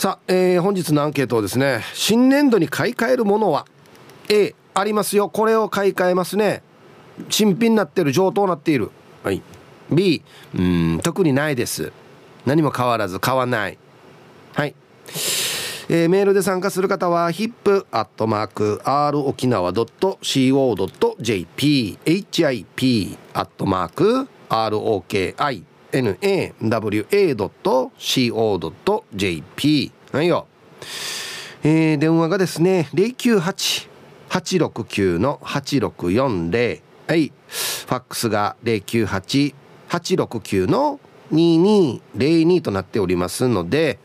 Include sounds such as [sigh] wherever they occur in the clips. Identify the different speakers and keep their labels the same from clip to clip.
Speaker 1: さあ、えー、本日のアンケートをですね新年度に買い替えるものは？A ありますよ。これを買い替えますね。新品になってる上等になっている。はい。B うん特にないです。何も変わらず買わない。はい。えー、メールで参加する方は hip.r 沖 nawa.co.jp はいよ、えー、電話がですね098-869-8640はい。ファックスが098869-2202となっておりますので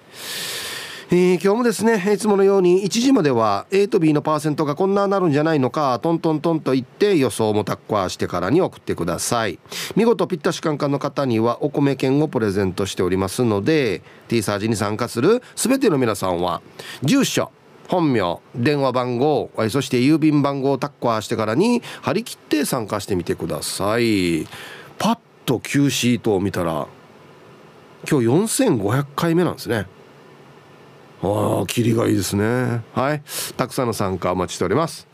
Speaker 1: えー、今日もですねいつものように1時までは A と B のパーセントがこんななるんじゃないのかトントントンと言って予想もタッコアしてからに送ってください。見事ピッタシカンカンの方にはお米券をプレゼントしておりますので T サージに参加する全ての皆さんは住所本名電話番号そして郵便番号をタッコアしてからに張り切って参加してみてください。パッと Q シートを見たら今日4500回目なんですね。ああ、霧がいいですね。はい。たくさんの参加お待ちしております。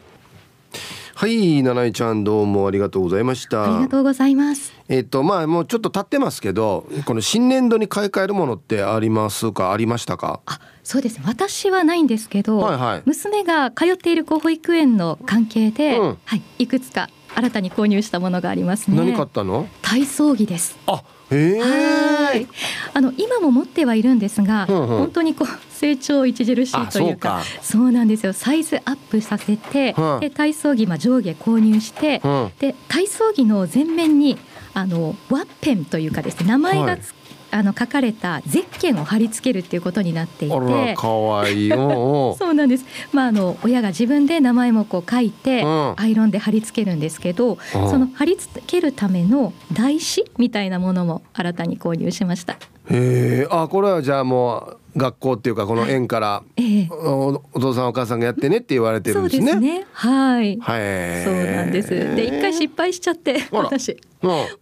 Speaker 1: はい、七井ちゃんどうもありがとうございました。
Speaker 2: ありがとうございます。
Speaker 1: えっ、とまあもうちょっと経ってますけど、この新年度に買い替えるものってありますか？ありましたか？
Speaker 2: あ、そうです私はないんですけど、はいはい、娘が通っている保育園の関係で、うん、はい、いくつか新たに購入したものがありますね。
Speaker 1: 何買ったの？
Speaker 2: 体操着です。
Speaker 1: あ。
Speaker 2: はい。あの今も持ってはいるんですが、うんうん、本当にこう成長著しいというかそうなんですよ。サイズアップさせて、うん、で体操着まあ上下購入して、うん、で体操着の前面にあのワッペンというかですね名前がつ、はいあの書かれたゼッケンを貼り付けるっていうことになっていて、
Speaker 1: かわいい [laughs]
Speaker 2: そうなんです。まああの親が自分で名前もこう書いて、うん、アイロンで貼り付けるんですけど、うん、その貼り付けるための台紙みたいなものも新たに購入しました。
Speaker 1: へえ、あこれはじゃあもう学校っていうかこの園から、ええ、お父さんお母さんがやってねって言われてるんですね。
Speaker 2: すねはい。はい。そうなんです。で一回失敗しちゃって私、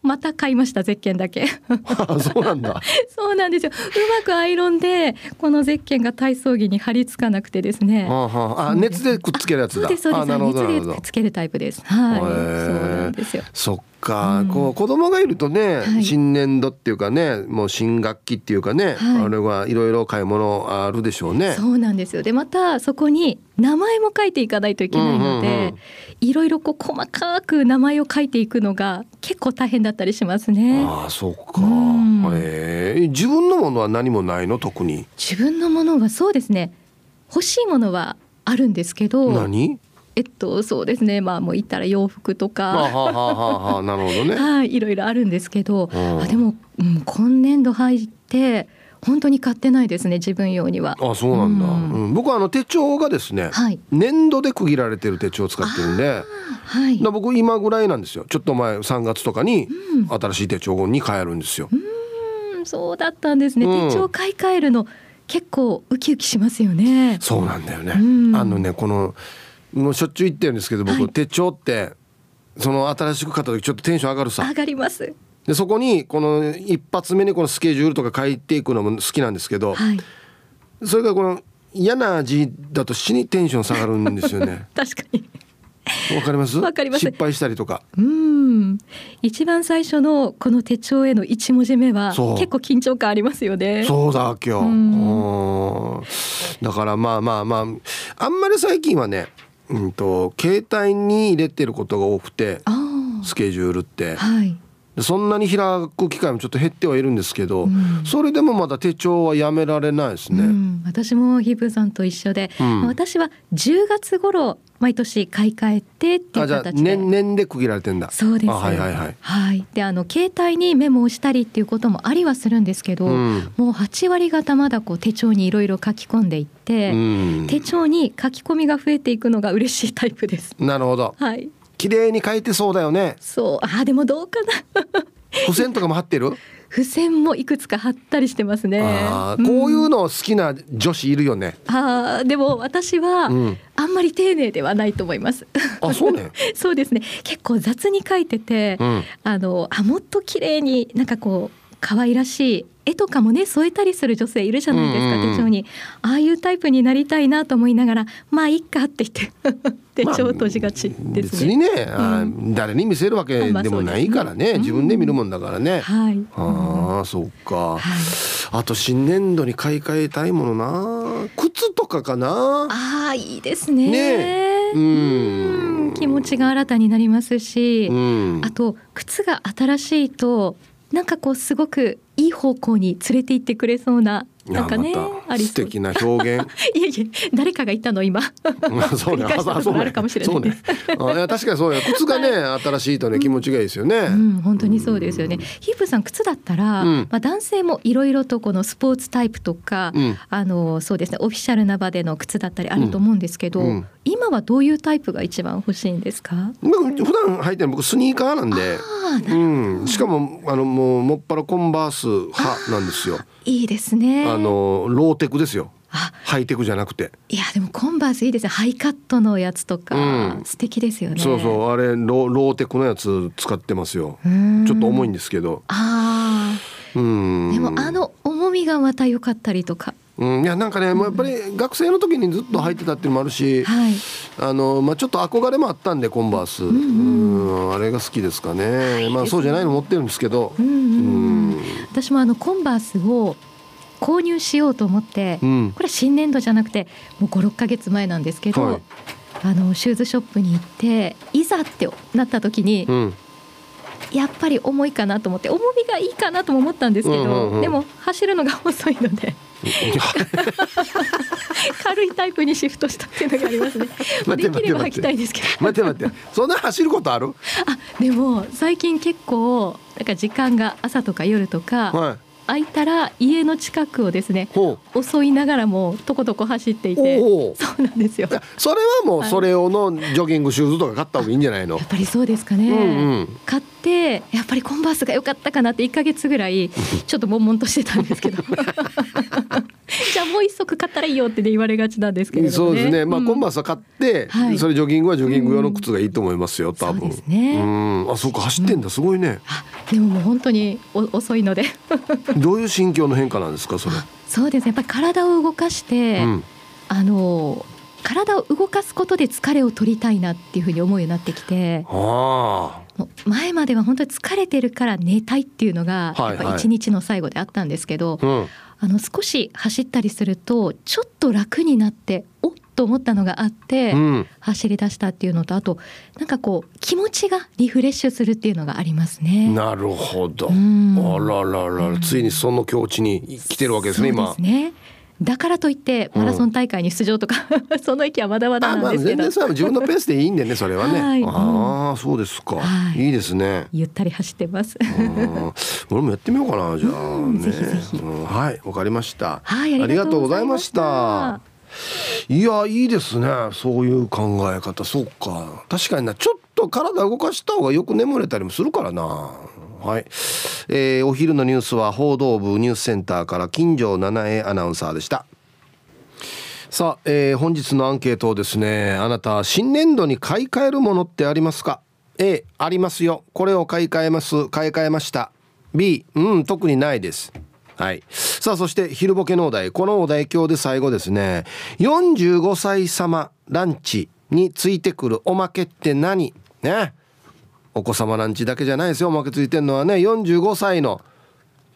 Speaker 2: また買いましたゼッケンだけ。
Speaker 1: そうなんだ。[laughs]
Speaker 2: そうなんですよ。うまくアイロンでこのゼッケンが体操着に貼り付かなくてですね。
Speaker 1: あ熱でくっつけるやつだ。
Speaker 2: そうですそうです。熱でくっつけるタイプです。はい。そうなんですよ。
Speaker 1: そっか、うん、こう子供がいるとね、はい、新年度っていうかねもう新学期っていうかね、はい、あれはいろいろ買い物あるでしょうね。
Speaker 2: そうなんですよでまたそこに名前も書いていかないといけないので、いろいろこう細かく名前を書いていくのが結構大変だったりしますね。
Speaker 1: ああそうか、うん、えー、自分のものは何もないの？特に。
Speaker 2: 自分のものはそうですね。欲しいものはあるんですけど
Speaker 1: 何？
Speaker 2: えっとそうですね。まあもう言ったら洋服とか。
Speaker 1: ははははなるほどね。[laughs]
Speaker 2: はいいろいろあるんですけど、あでも、うん、今年度入って本当に買ってないですね自分用には。
Speaker 1: あそうなんだ、うん、うん、僕はあの手帳がですね、はい、年度で区切られてる手帳を使ってるんで、はい、僕今ぐらいなんですよ。ちょっと前3月とかに新しい手帳に変えるんですよ、
Speaker 2: うん、そうだったんですね、手帳買い替えるの結構ウキウキしますよね。
Speaker 1: そうなんだよね、あのねこのもうしょっちゅう言ってるんですけど僕、はい、手帳ってその新しく買った時ちょっとテンション上がるさ。
Speaker 2: 上がります
Speaker 1: でそこにこの一発目にこのスケジュールとか書いていくのも好きなんですけど、はい、それがこの嫌な字だと死にテンション下がるんですよね。[laughs]
Speaker 2: 確かに。
Speaker 1: わかります？
Speaker 2: わかります。
Speaker 1: 失敗したりとか。
Speaker 2: うん。一番最初のこの手帳への一文字目は結構緊張感ありますよね。
Speaker 1: そうだ今日。だからまあまあまああんまり最近はねうんと携帯に入れてることが多くてスケジュールって、はい、そんなに開く機会もちょっと減ってはいるんですけど、うん、それでもまだ手帳はやめられないですね、うん、
Speaker 2: 私もヒブさんと一緒で、うん、私は10月頃毎年買い替えてっていう形で。
Speaker 1: 年年で区切られてんだ。
Speaker 2: そうです。
Speaker 1: はいはいはい、
Speaker 2: はい、であの携帯にメモをしたりっていうこともありはするんですけど、うん、もう8割方まだこう手帳にいろいろ書き込んでいって、うん、手帳に書き込みが増えていくのが嬉しいタイプです。
Speaker 1: なるほど。
Speaker 2: はい
Speaker 1: 綺麗に書いてそうだよね
Speaker 2: そうあでもどうかな
Speaker 1: 付箋とかも貼ってる？
Speaker 2: 付箋もいくつか貼ったりしてますね。
Speaker 1: こういうの好きな女子いるよね。
Speaker 2: ああ、でも私はあんまり丁寧ではないと思います。
Speaker 1: あ、そうね。[laughs]
Speaker 2: そうですね。結構雑に書いてて、うん、あのあもっと綺麗になんかこう可愛らしい絵とかもね添えたりする女性いるじゃないですか、手帳に。ああいうタイプになりたいなと思いながらまあいっかって言って [laughs] 手帳閉じがちですね、
Speaker 1: 別にね、うん、誰に見せるわけでもないからね、ね、自分で見るもんだからね、
Speaker 2: はい、
Speaker 1: ああそうか、はい、あと新年度に買い替えたいものな。靴とかかな。
Speaker 2: ああいいですね。ね。うん。気持ちが新たになりますし、うん、あと靴が新しいとなんかこうすごくいい方向に連れて行ってくれそうななんかね、
Speaker 1: あり素敵な表現。[laughs]
Speaker 2: いやいや、誰かが言ったの今。[laughs] そうね、[laughs] そうね、あるかもしれない。そうね。
Speaker 1: あ、確かにそうや、靴がね、新しいとね、気持ちがいいですよね。う
Speaker 2: ん、本当にそうですよね。ヒープさん、靴だったら、まあ、男性もいろいろとこのスポーツタイプとか。あの、そうですね、オフィシャルな場での靴だったりあると思うんですけど。今はどういうタイプが一番欲しいんですか？
Speaker 1: 普段履いてる僕スニーカーなんで。うん、しかも、あの、もう、もっぱらコンバース派なんですよ。
Speaker 2: いいですね。
Speaker 1: あのローテクですよ。ハイテクじゃなくて。
Speaker 2: いやでもコンバースいいですね。ハイカットのやつとか、うん、素敵ですよね。
Speaker 1: そうそう。あれロローテクのやつ使ってますよ。ちょっと重いんですけど。
Speaker 2: ああうん。でもあの重みがまた良かったりとか
Speaker 1: うん、いやなんかね、もうやっぱり学生の時にずっと履いてたっていうのもあるし、はい、あのまあ、ちょっと憧れもあったんでコンバース、うんうん、あれが好きですかね、まあ、そうじゃないの持ってるんですけど、うんうん
Speaker 2: うん、私もあのコンバースを購入しようと思って、うん、これ新年度じゃなくてもう56か月前なんですけど、はい、あのシューズショップに行っていざってなった時に、うん、やっぱり重いかなと思って重みがいいかなとも思ったんですけど、うんうんうん、でも走るのが遅いので [laughs] 軽いタイプにシフトしたっていうのがありますね。[laughs] できれば履きたいですけど。
Speaker 1: 待って待って、そんな走ることある？
Speaker 2: あ、でも最近結構なんか時間が朝とか夜とか。はい空いたら家の近くをですね襲いながらもとことこ走っていてそうなんですよ。
Speaker 1: それはもうそれ用のジョギングシューズとか買った方がいいんじゃないの？
Speaker 2: やっぱりそうですかね、うんうん、買ってやっぱりコンバースが良かったかなって1か月ぐらい [laughs] ちょっと悶々としてたんですけど。[laughs] じゃあもう一足買ったらいいよって、ね、言われがちなんですけれど、ね、
Speaker 1: そうですね。まあ、うん、コンバースは買って、はい、それジョギングはジョギング用の靴がいいと思いますよ多分、そうですね。うん。あそうか走ってんだ。すごいね、
Speaker 2: でももう本当にお遅いので
Speaker 1: どういう心境の変化なんですかそれ？
Speaker 2: そうです。ねやっぱり体を動かして、うん、あの体を動かすことで疲れを取りたいなっていうふうに思うようになってきて前までは本当に疲れてるから寝たいっていうのがやっぱ一日の最後であったんですけど、はいはい、あの少し走ったりするとちょっと楽になっておっと思ったのがあって、うん、走り出したっていうのとあとなんかこう気持ちがリフレッシュするっていうのがありますね。
Speaker 1: なるほど、うん、あららら、ついにその境地に来てるわけですね、今。
Speaker 2: ね。だからといってマラソン大会に出場とか、うん、その域はまだまだなんですけど、まあ、全然
Speaker 1: 自分のペースでいいんでねそれはね、はい、ああそうですか、はい、いいですね。
Speaker 2: ゆったり走ってます。
Speaker 1: 俺もやってみようかなじゃあ、ね、ぜひぜひ、はいわかりました。はいありがとうございましたいやいいですね。そういう考え方。そうか。確かにな。ちょっと体動かした方がよく眠れたりもするからな。はい、えー、お昼のニュースは報道部ニュースセンターから金城七重アナウンサーでした。さあ、えー、本日のアンケートをですねあなた新年度に買い替えるものってありますか？A ありますよ。これを買い替えます。買い替えました。B うん特にないです。はい。さあそして昼ボケのお題。このお題今日で最後ですね。45歳様ランチについてくるおまけって何？ね。お子様ランチだけじゃないですよ。おまけついてるのはね45歳の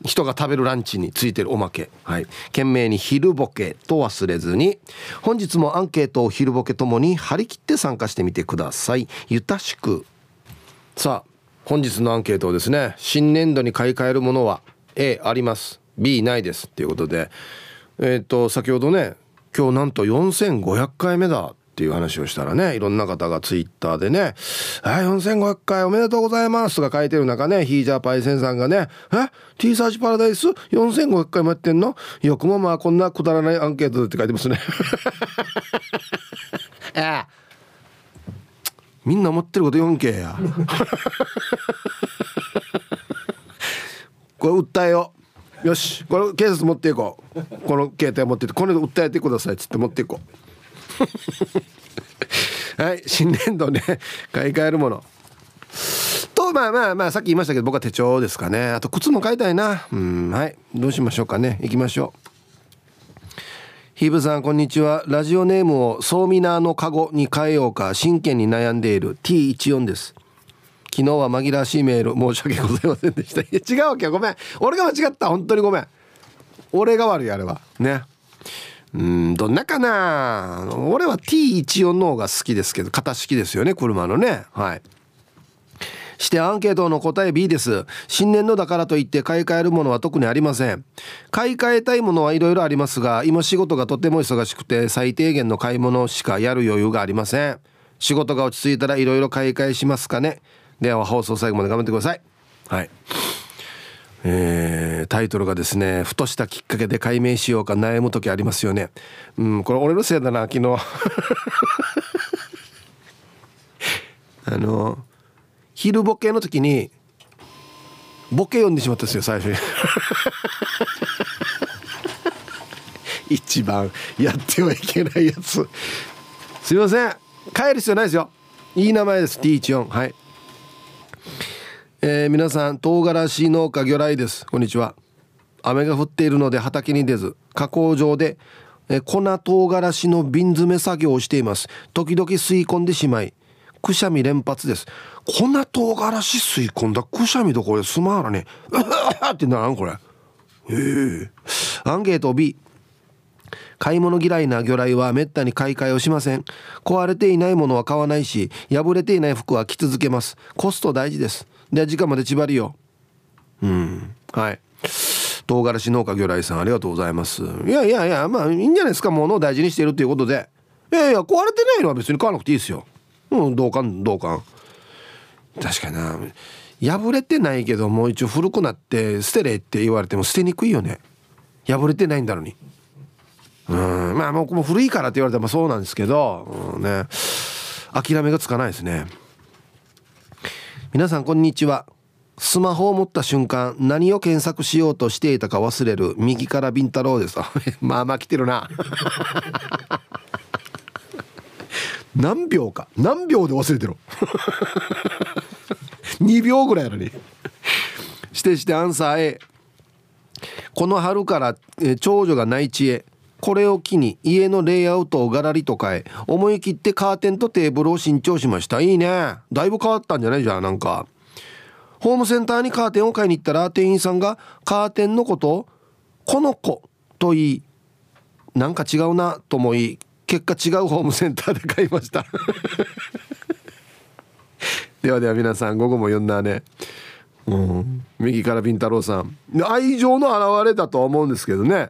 Speaker 1: 人が食べるランチについてるおまけ。はい。懸命に昼ボケと忘れずに。本日もアンケートを昼ボケともに張り切って参加してみてください。ゆたしく。さあ本日のアンケートをですね新年度に買い替えるものは？A あります。B ないですっていうことでえっ、ー、と先ほどね今日なんと4500回目だっていう話をしたらねいろんな方がツイッターでね「はい4500回おめでとうございます」とか書いてる中ねヒージャーパイセンさんがね「え T サーチパラダイス？4500回もやってんのよくもまあこんなくだらないアンケートって書いてますね [laughs] ええ。みんな思ってること 4K や。[laughs] これ訴えようよしこれ警察持っていこう。この携帯持っててこれで訴えてくださいっつって持っていこう。[laughs] はい新年度ね買い替えるもの。東まあまあまあさっき言いましたけど僕は手帳ですかね。あと靴も買いたいな。うんはいどうしましょうかね。行きましょう。ヒブさんこんにちは。ラジオネームをソーミナーのカゴに変えようか真剣に悩んでいる。T14 です昨日は紛らわしいメール申し訳ございませんでした。いや違うわけよ。ごめん。俺が間違った。本当にごめん。俺が悪いあれは。ね。うんどんなかな。俺は T14 の方が好きですけど型式ですよね。車のね。はい。してアンケートの答え B です。新年度だからといって買い替えるものは特にありません。買い替えたいものはいろいろありますが今仕事がとても忙しくて最低限の買い物しかやる余裕がありません。仕事が落ち着いたらいろいろ買い替えしますかね。では放送最後まで頑張ってください。はい。えー、タイトルがですねふとしたきっかけで解明しようか悩む時ありますよね。うんこれ俺のせいだな昨日。[laughs] あの昼ボケの時にボケ読んでしまったんですよ最初に。[laughs] 一番やってはいけないやつ。すいません。帰る必要ないですよ。いい名前です T14 はい。えー、皆さん唐辛子農家魚雷です。こんにちは。雨が降っているので畑に出ず加工場で、えー、粉唐辛子の瓶詰め作業をしています。時々吸い込んでしまいくしゃみ連発です。粉唐辛子吸い込んだ？くしゃみどころすまらね。う [laughs] わってならんこれ？へえアンケート B 買い物嫌いな魚雷はめったに買い替えをしません。壊れていないものは買わないし破れていない服は着続けます。コスト大事です。で時間まで縛りよう。ん。はい。唐辛子農家魚雷さんありがとうございます。いやいやいやまあいいんじゃないですか物を大事にしているということで。いやいや壊れてないのは別に買わなくていいですよ。うん同感同感。確かにな。破れてないけどもう一応古くなって捨てれって言われても捨てにくいよね。破れてないんだろうに。うん。まあもう古いからって言われたらそうなんですけど、うん、ね。諦めがつかないですね皆さんこんにちは。スマホを持った瞬間何を検索しようとしていたか忘れる。右からビンタロウです。[laughs] まあまあ来てるな。[laughs] 何秒か。何秒で忘れてる2 [laughs] 秒ぐらいやのに。してしてアンサー A この春から長女が内地へ。これを機に家のレイアウトをガラリと変え思い切ってカーテンとテーブルを新調しました。いいね。だいぶ変わったんじゃない？じゃんなんか。ホームセンターにカーテンを買いに行ったら店員さんがカーテンのことを「この子」と言いなんか違うなと思い結果違うホームセンターで買いました。[laughs] ではでは皆さん午後も読んだね。うん。右からビンタロウさん。愛情の表れだとは思うんですけどね。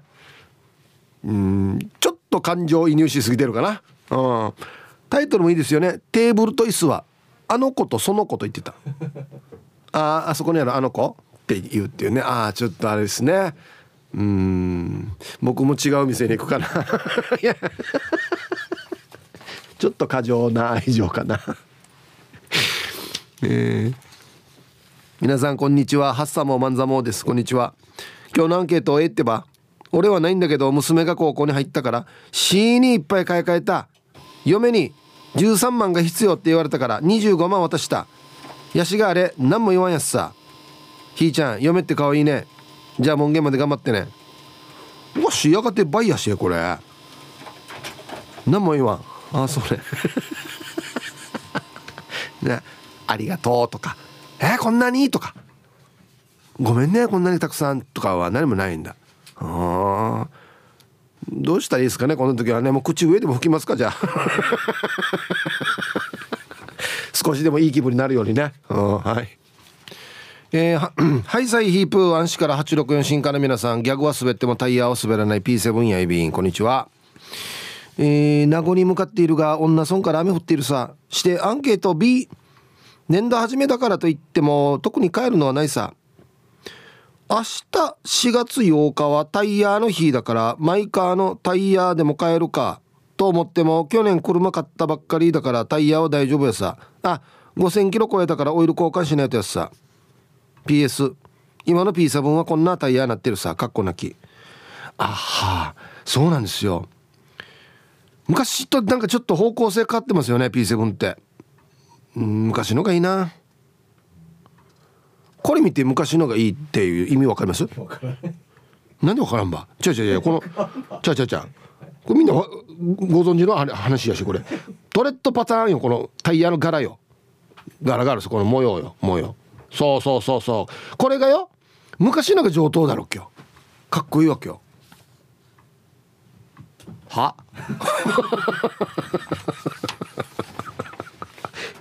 Speaker 1: うん。ちょっと感情移入しすぎてるかな。うん。タイトルもいいですよね。テーブルと椅子はあの子とその子と言ってた。[laughs] ああそこにあるあの子って言うっていうね。ああちょっとあれですね。うん。僕も違う店に行くかな。[laughs] ちょっと過剰な愛情かな。[laughs] えー、皆さんこんにちは。ハッサモマンザモです。こんにちは。今日のアンケートをえってば俺はないんだけど娘が高校に入ったから C にいっぱい買い替えた。嫁に13万が必要って言われたから25万渡した。ヤシがあれ何も言わんやつさ。ひーちゃん嫁って可愛いね。じゃあ門限まで頑張ってね。うわしやがて倍やしやこれ。何も言わん。あそれね [laughs] ありがとうとか。えー、こんなに？とか。ごめんねこんなにたくさん。とかは何もないんだ。ああどうしたらいいですかねこの時はね。もう口上でも吹きますかじゃあ。[laughs] 少しでもいい気分になるようにね。はい。えー、ハイ [clears throat] サイヒープーンシから864新から皆さん。ギャグは滑ってもタイヤを滑らない。P7 やいびんこんにちは。えー、名護に向かっているが女村から雨降っているさ。してアンケート B 年度初めだからといっても特に帰るのはないさ。明日4月8日はタイヤの日だからマイカーのタイヤでも買えるかと思っても去年車買ったばっかりだからタイヤは大丈夫やさ。あ5000キロ超えたからオイル交換しないとやつさ PS 今の P7 はこんなタイヤになってるさ。かっこなき。あは。そうなんですよ。昔となんかちょっと方向性変わってますよね P7 って。昔のがいいな。これ見て昔のがいいっていう意味わかります？なんでわからんば？違う違う違うこのちゃちゃちゃこれみんなご存知の話やしこれ。トレッドパターンよこのタイヤの柄よ。柄柄ですこの模様よ。模様。そうそうそうそう。これがよ昔のが上等だろっけよ。かっこいいわけよ。は？[laughs]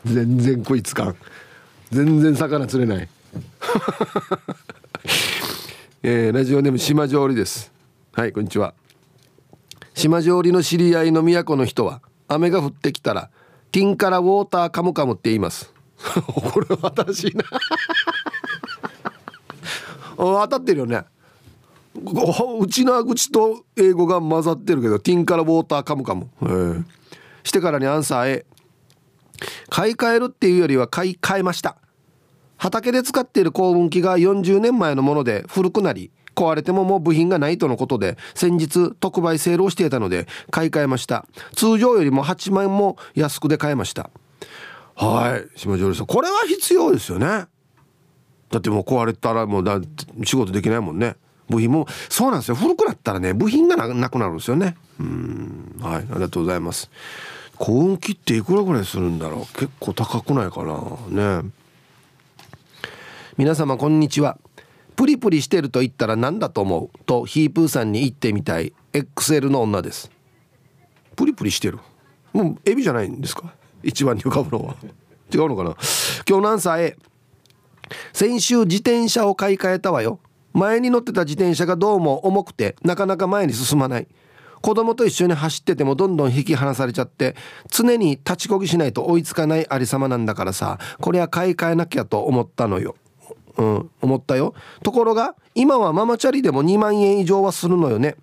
Speaker 1: 全然こいつかん。全然魚釣れない。[laughs] えー、ラジオネーム島上りです。はいこんにちは。島上りの知り合いの都の人は雨が降ってきたらティンカラウォーターカムカムって言います。[laughs] これは新しいな。[laughs] 当たってるよね。うちの口と英語が混ざってるけどティンカラウォーターカムカム、えー、してからにアンサー A 買い替えるっていうよりは買い替えました。畑で使っている耕運機が40年前のもので古くなり壊れてももう部品がないとのことで先日特売セールをしていたので買い替えました。通常よりも8万円も安くで買えました。はい島上さん。これは必要ですよね。だってもう壊れたらもうだ仕事できないもんね。部品もそうなんですよ。古くなったらね部品がなくなるんですよね。うんはいありがとうございます。幸運機っていくらぐらいするんだろう。結構高くないかな。ね。皆様こんにちは。プリプリしてると言ったら何だと思うとヒープーさんに言ってみたい。XL の女です。プリプリしてる？もうエビじゃないんですか？一番に浮かぶのは。違うのかな？今日何歳先週自転車を買い替えたわよ。前に乗ってた自転車がどうも重くてなかなか前に進まない。子供と一緒に走っててもどんどん引き離されちゃって常に立ちこぎしないと追いつかないありさまなんだからさ。これは買い替えなきゃと思ったのよ。うん、思ったよ。ところが今はママチャリでも2万円以上はするのよね。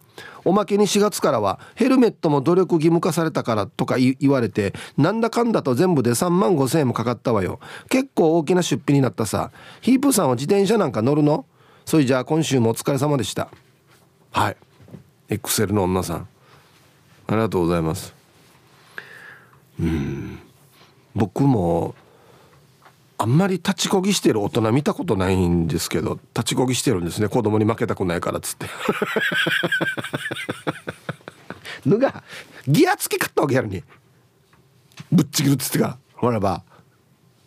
Speaker 1: おまけに4月からはヘルメットも努力義務化されたからとか言われてなんだかんだと全部で3万5千円もかかったわよ。結構大きな出費になったさ。ヒープさんは自転車なんか乗るの？それじゃあ今週もお疲れ様でした。はい。エクセルの女さん。ありがとうございます。うん。僕もあんまり立ちこぎしてる大人見たことないんですけど立ちこぎしてるんですね。子供に負けたくないからっつって。[laughs] ぬがギア付き買ったわけやるに。ぶっちぎるっつってかほらば。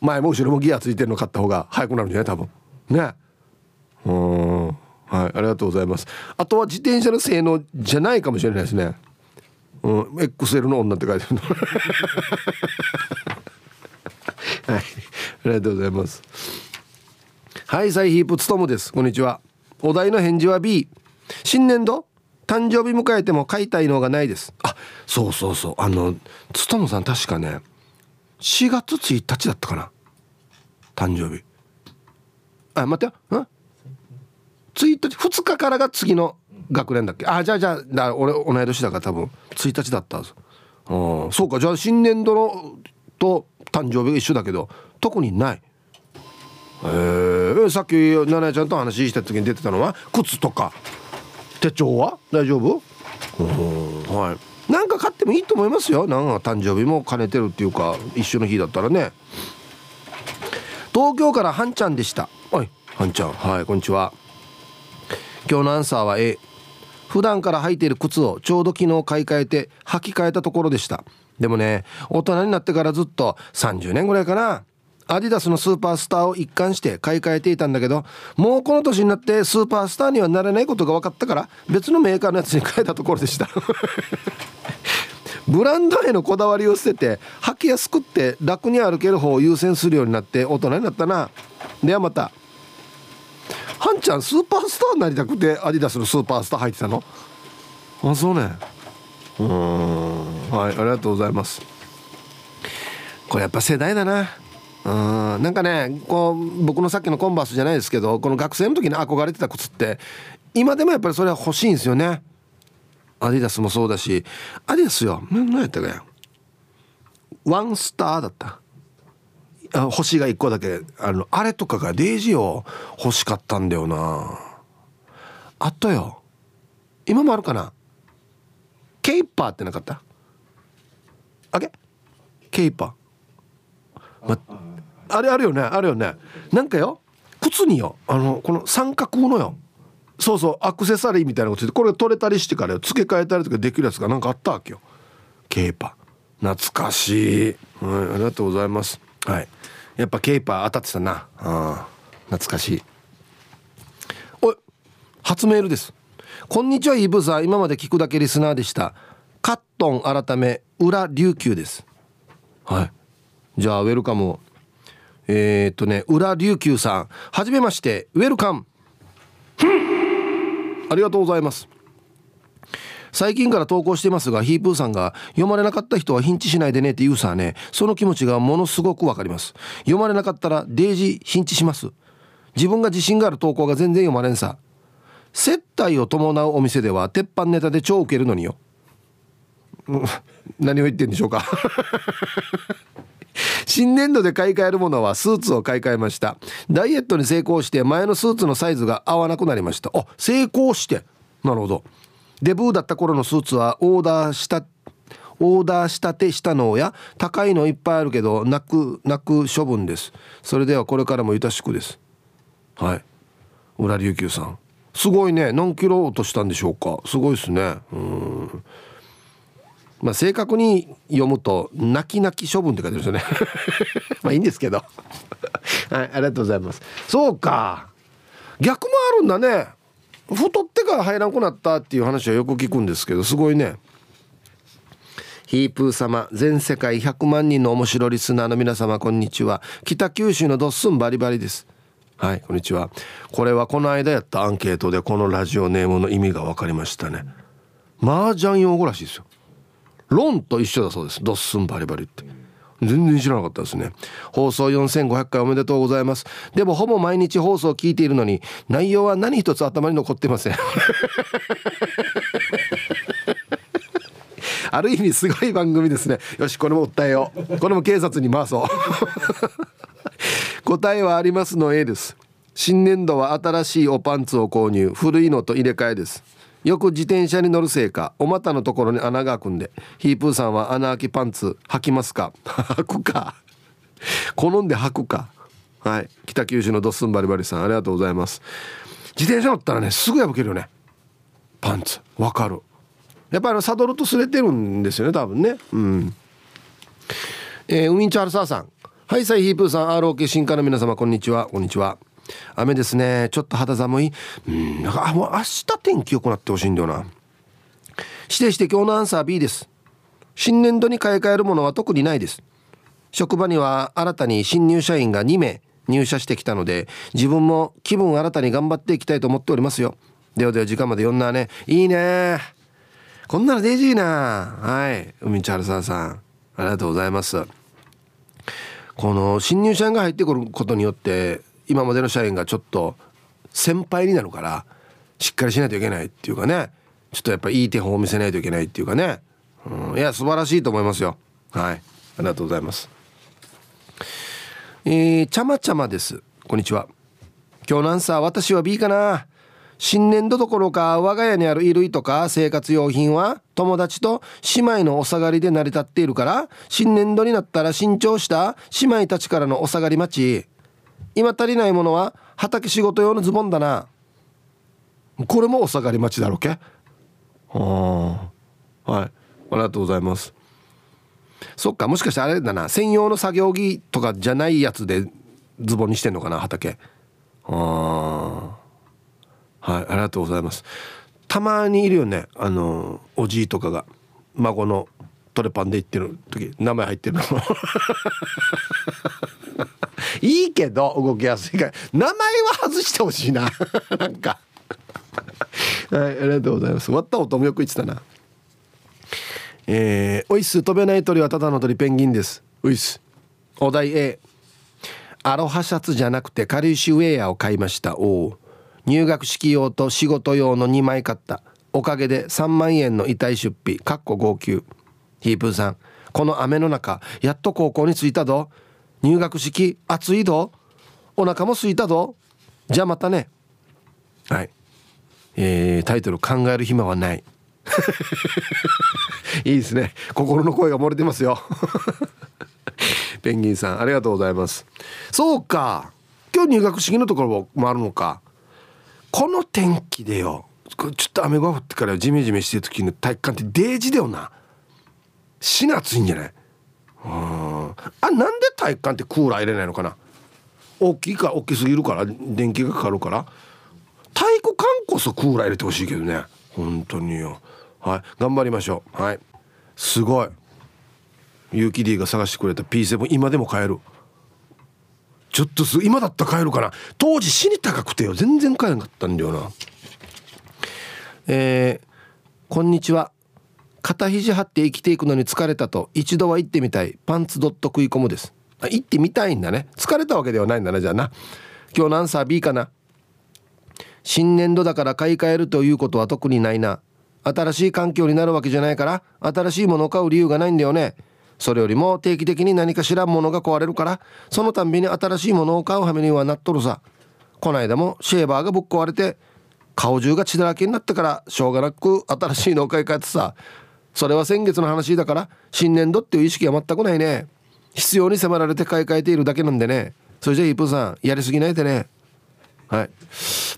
Speaker 1: 前も後ろもギアついてるの買った方が速くなるんじゃない？多分。ね。うん。はい。ありがとうございます。あとは自転車の性能じゃないかもしれないですね。うん。XL の女って書いてるの。[laughs] はい、ありがとうございます。はいサイヒープつともです。こんにちは。お題の返事は B 新年度？誕生日迎えても買いたいのがないです。あそうそうそう。あのつともさん確かね4月1日だったかな。誕生日。あ待ってよ。ん？1日2日からが次の学年だっけ？あじゃあじゃあだ俺同い年だから多分1日だったんそうか。じゃあ新年度のと誕生日が一緒だけど特にない。えー、さっき奈々ちゃんと話した時に出てたのは靴とか。手帳は？大丈夫？はい。なんか買ってもいいと思いますよ。なんか誕生日も兼ねてるっていうか一緒の日だったらね。東京からはんちゃんでした。はいはんちゃん。はいこんにちは。今日のアンサーは A 普段から履いている靴をちょうど昨日買い替えて履き替えたところでした。でもね大人になってからずっと30年ぐらいかな。アディダスのスーパースターを一貫して買い替えていたんだけどもうこの年になってスーパースターにはなれないことが分かったから別のメーカーのやつに変えたところでした。[laughs] ブランドへのこだわりを捨てて履きやすくって楽に歩ける方を優先するようになって大人になったな。ではまた。はんちゃんスーパースターになりたくてアディダスのスーパースター履いてたの？あそうね。うん。はいありがとうございます。これやっぱ世代だな。うんなんかねこう僕のさっきのコンバースじゃないですけどこの学生の時に憧れてた靴って今でもやっぱりそれは欲しいんですよね。アディダスもそうだし。アディダスよ。何やったかやワンスターだった。あ星が1個だけ。あのあれとかがデイジーを欲しかったんだよな。あとよ。今もあるかな？ケイパーってなかった？あげ？ケイパ。ー、ま、あれあるよね。あるよね。なんかよ靴によあのこの三角のよそうそうアクセサリーみたいなことでこれ取れたりしてから付け替えたりとかできるやつが何かあったわけよ。ケーパ。ー懐かしい、はい、ありがとうございます。はい。やっぱケーパー当たってたな。あ懐かしい。おい初メールです。こんにちはイブさん今まで聞くだけリスナーでした。カットン改め裏琉球です。はい。じゃあウェルカムえー、っとね裏琉球さん。はじめましてウェルカム。ありがとうございます。最近から投稿してますがヒープーさんが読まれなかった人はヒンチしないでねって言うさね。その気持ちがものすごくわかります。読まれなかったらデージヒンチします。自分が自信がある投稿が全然読まれんさ。接待を伴うお店では鉄板ネタで超ウケるのによ。[laughs] 何を言ってんでしょうか。[laughs] 新年度で買い替えるものはスーツを買い替えました。ダイエットに成功して前のスーツのサイズが合わなくなりました。あ成功して。なるほど。デブーだった頃のスーツはオーダーしたオーダーしたてしたのや高いのいっぱいあるけど泣く泣く処分です。それではこれからもゆたしくです。はい。裏琉球さん。すごいね。何キロ落としたんでしょうか。すごいですね。うん。まあ正確に読むと泣き泣き処分って書いてるんですよね。[laughs] まあいいんですけど。はいありがとうございます。そうか。逆もあるんだね。太ってから入らんくなったっていう話はよく聞くんですけどすごいね。ヒープー様全世界100万人の面白リスナーの皆様こんにちは。北九州のドッスンバリバリです。はいこんにちは。これはこの間やったアンケートでこのラジオネームの意味が分かりましたね。麻雀用語らしいですよロンと一緒だそうです。ドッスンバリバリって。全然知らなかったですね。放送4500回おめでとうございます。でもほぼ毎日放送を聞いているのに内容は何一つ頭に残ってません。[laughs] ある意味すごい番組ですね。よしこれも訴えよう。これも警察に回そう。答えはありますの A です。新年度は新しいおパンツを購入。古いのと入れ替えです。よく自転車に乗るせいかお股のところに穴が開くんでヒープーさんは穴開きパンツ履きますか？[laughs] 履くか。好んで履くか。はい。北九州のドッスンバリバリさんありがとうございます。自転車乗ったらねすぐ破けるよね。パンツ。わかる。やっぱりサドルと擦れてるんですよね多分ね。うん。えー、ウィンチャールサーさん。はいサイヒープーさん ROK 進化の皆様こんにちは。こんにちは。雨ですね。ちょっと肌寒い。うんなんかもう明日天気良くなってほしいんだよな。指定して今日のアンサー B です。新年度に買い替えるものは特にないです。職場には新たに新入社員が2名入社してきたので自分も気分新たに頑張っていきたいと思っておりますよ。ではでは時間まで読んだね。いいね。こんなのデイジーな。はい。海チャルサーさんありがとうございます。この新入社員が入ってくることによって今までの社員がちょっと先輩になるからしっかりしないといけないっていうかねちょっとやっぱいい手本を見せないといけないっていうかね、うん、いや素晴らしいと思いますよ。はい。ありがとうございます。えー、ちゃまちゃまです。こんにちは。今日のアンサー私は B かな。新年度どころか我が家にある衣類とか生活用品は友達と姉妹のお下がりで成り立っているから新年度になったら新調した姉妹たちからのお下がり待ち。今足りないものは畑仕事用のズボンだな。これもお下がり待ちだろけ。はあ。はい。ありがとうございます。そっか。もしかしてあれだな。専用の作業着とかじゃないやつでズボンにしてんのかな畑。ああ。はい。ありがとうございます。たまにいるよね。あのおじいとかが。孫のトレパンで行ってる時名前入ってるの。[laughs] いいけど動きやすいから名前は外してほしいな。[laughs] なんか。はいありがとうございます。終わった音もよく言ってたな。えー、おいっす飛べない鳥はただの鳥ペンギンです。おいっす。お題 A アロハシャツじゃなくて軽石ウェアを買いました。おお入学式用と仕事用の2枚買った。おかげで3万円の遺体出費。かっこ号泣。ヒープーさん。この雨の中やっと高校に着いたぞ。入学式暑いぞ。お腹も空いたぞ。じゃあまたね。はい。えー、タイトル考える暇はない。[laughs] いいですね。心の声が漏れてますよ。[laughs] ペンギンさんありがとうございます。そうか。今日入学式のところもあるのか。この天気でよ。ちょっと雨が降ってからジメジメしてる時の体育館ってデージだよな。死に暑いんじゃない？あなんで体育館ってクーラー入れないのかな？大きいか大きすぎるから電気がかかるから。体育館こそクーラー入れてほしいけどね。本当によ。はい。頑張りましょう。はい。すごい。ユーキ D が探してくれた P7 今でも買える。ちょっとす今だったら買えるかな？当時死に高くてよ。全然買えなかったんだよな。えー、こんにちは。肩肘張って生きていくのに疲れたと一度は行ってみたいパンツドット食い込むです。行ってみたいんだね。疲れたわけではないんだなじゃあな。今日のアンサー B かな。新年度だから買い替えるということは特にないな。新しい環境になるわけじゃないから新しいものを買う理由がないんだよね。それよりも定期的に何か知らんものが壊れるからそのたんびに新しいものを買うはめにはなっとるさ。こないだもシェーバーがぶっ壊れて顔中が血だらけになったからしょうがなく新しいのを買い替えてさそれは先月の話だから新年度っていう意識は全くないね。必要に迫られて買い替えているだけなんでね。それじゃあイープーさんやりすぎないでね。はい。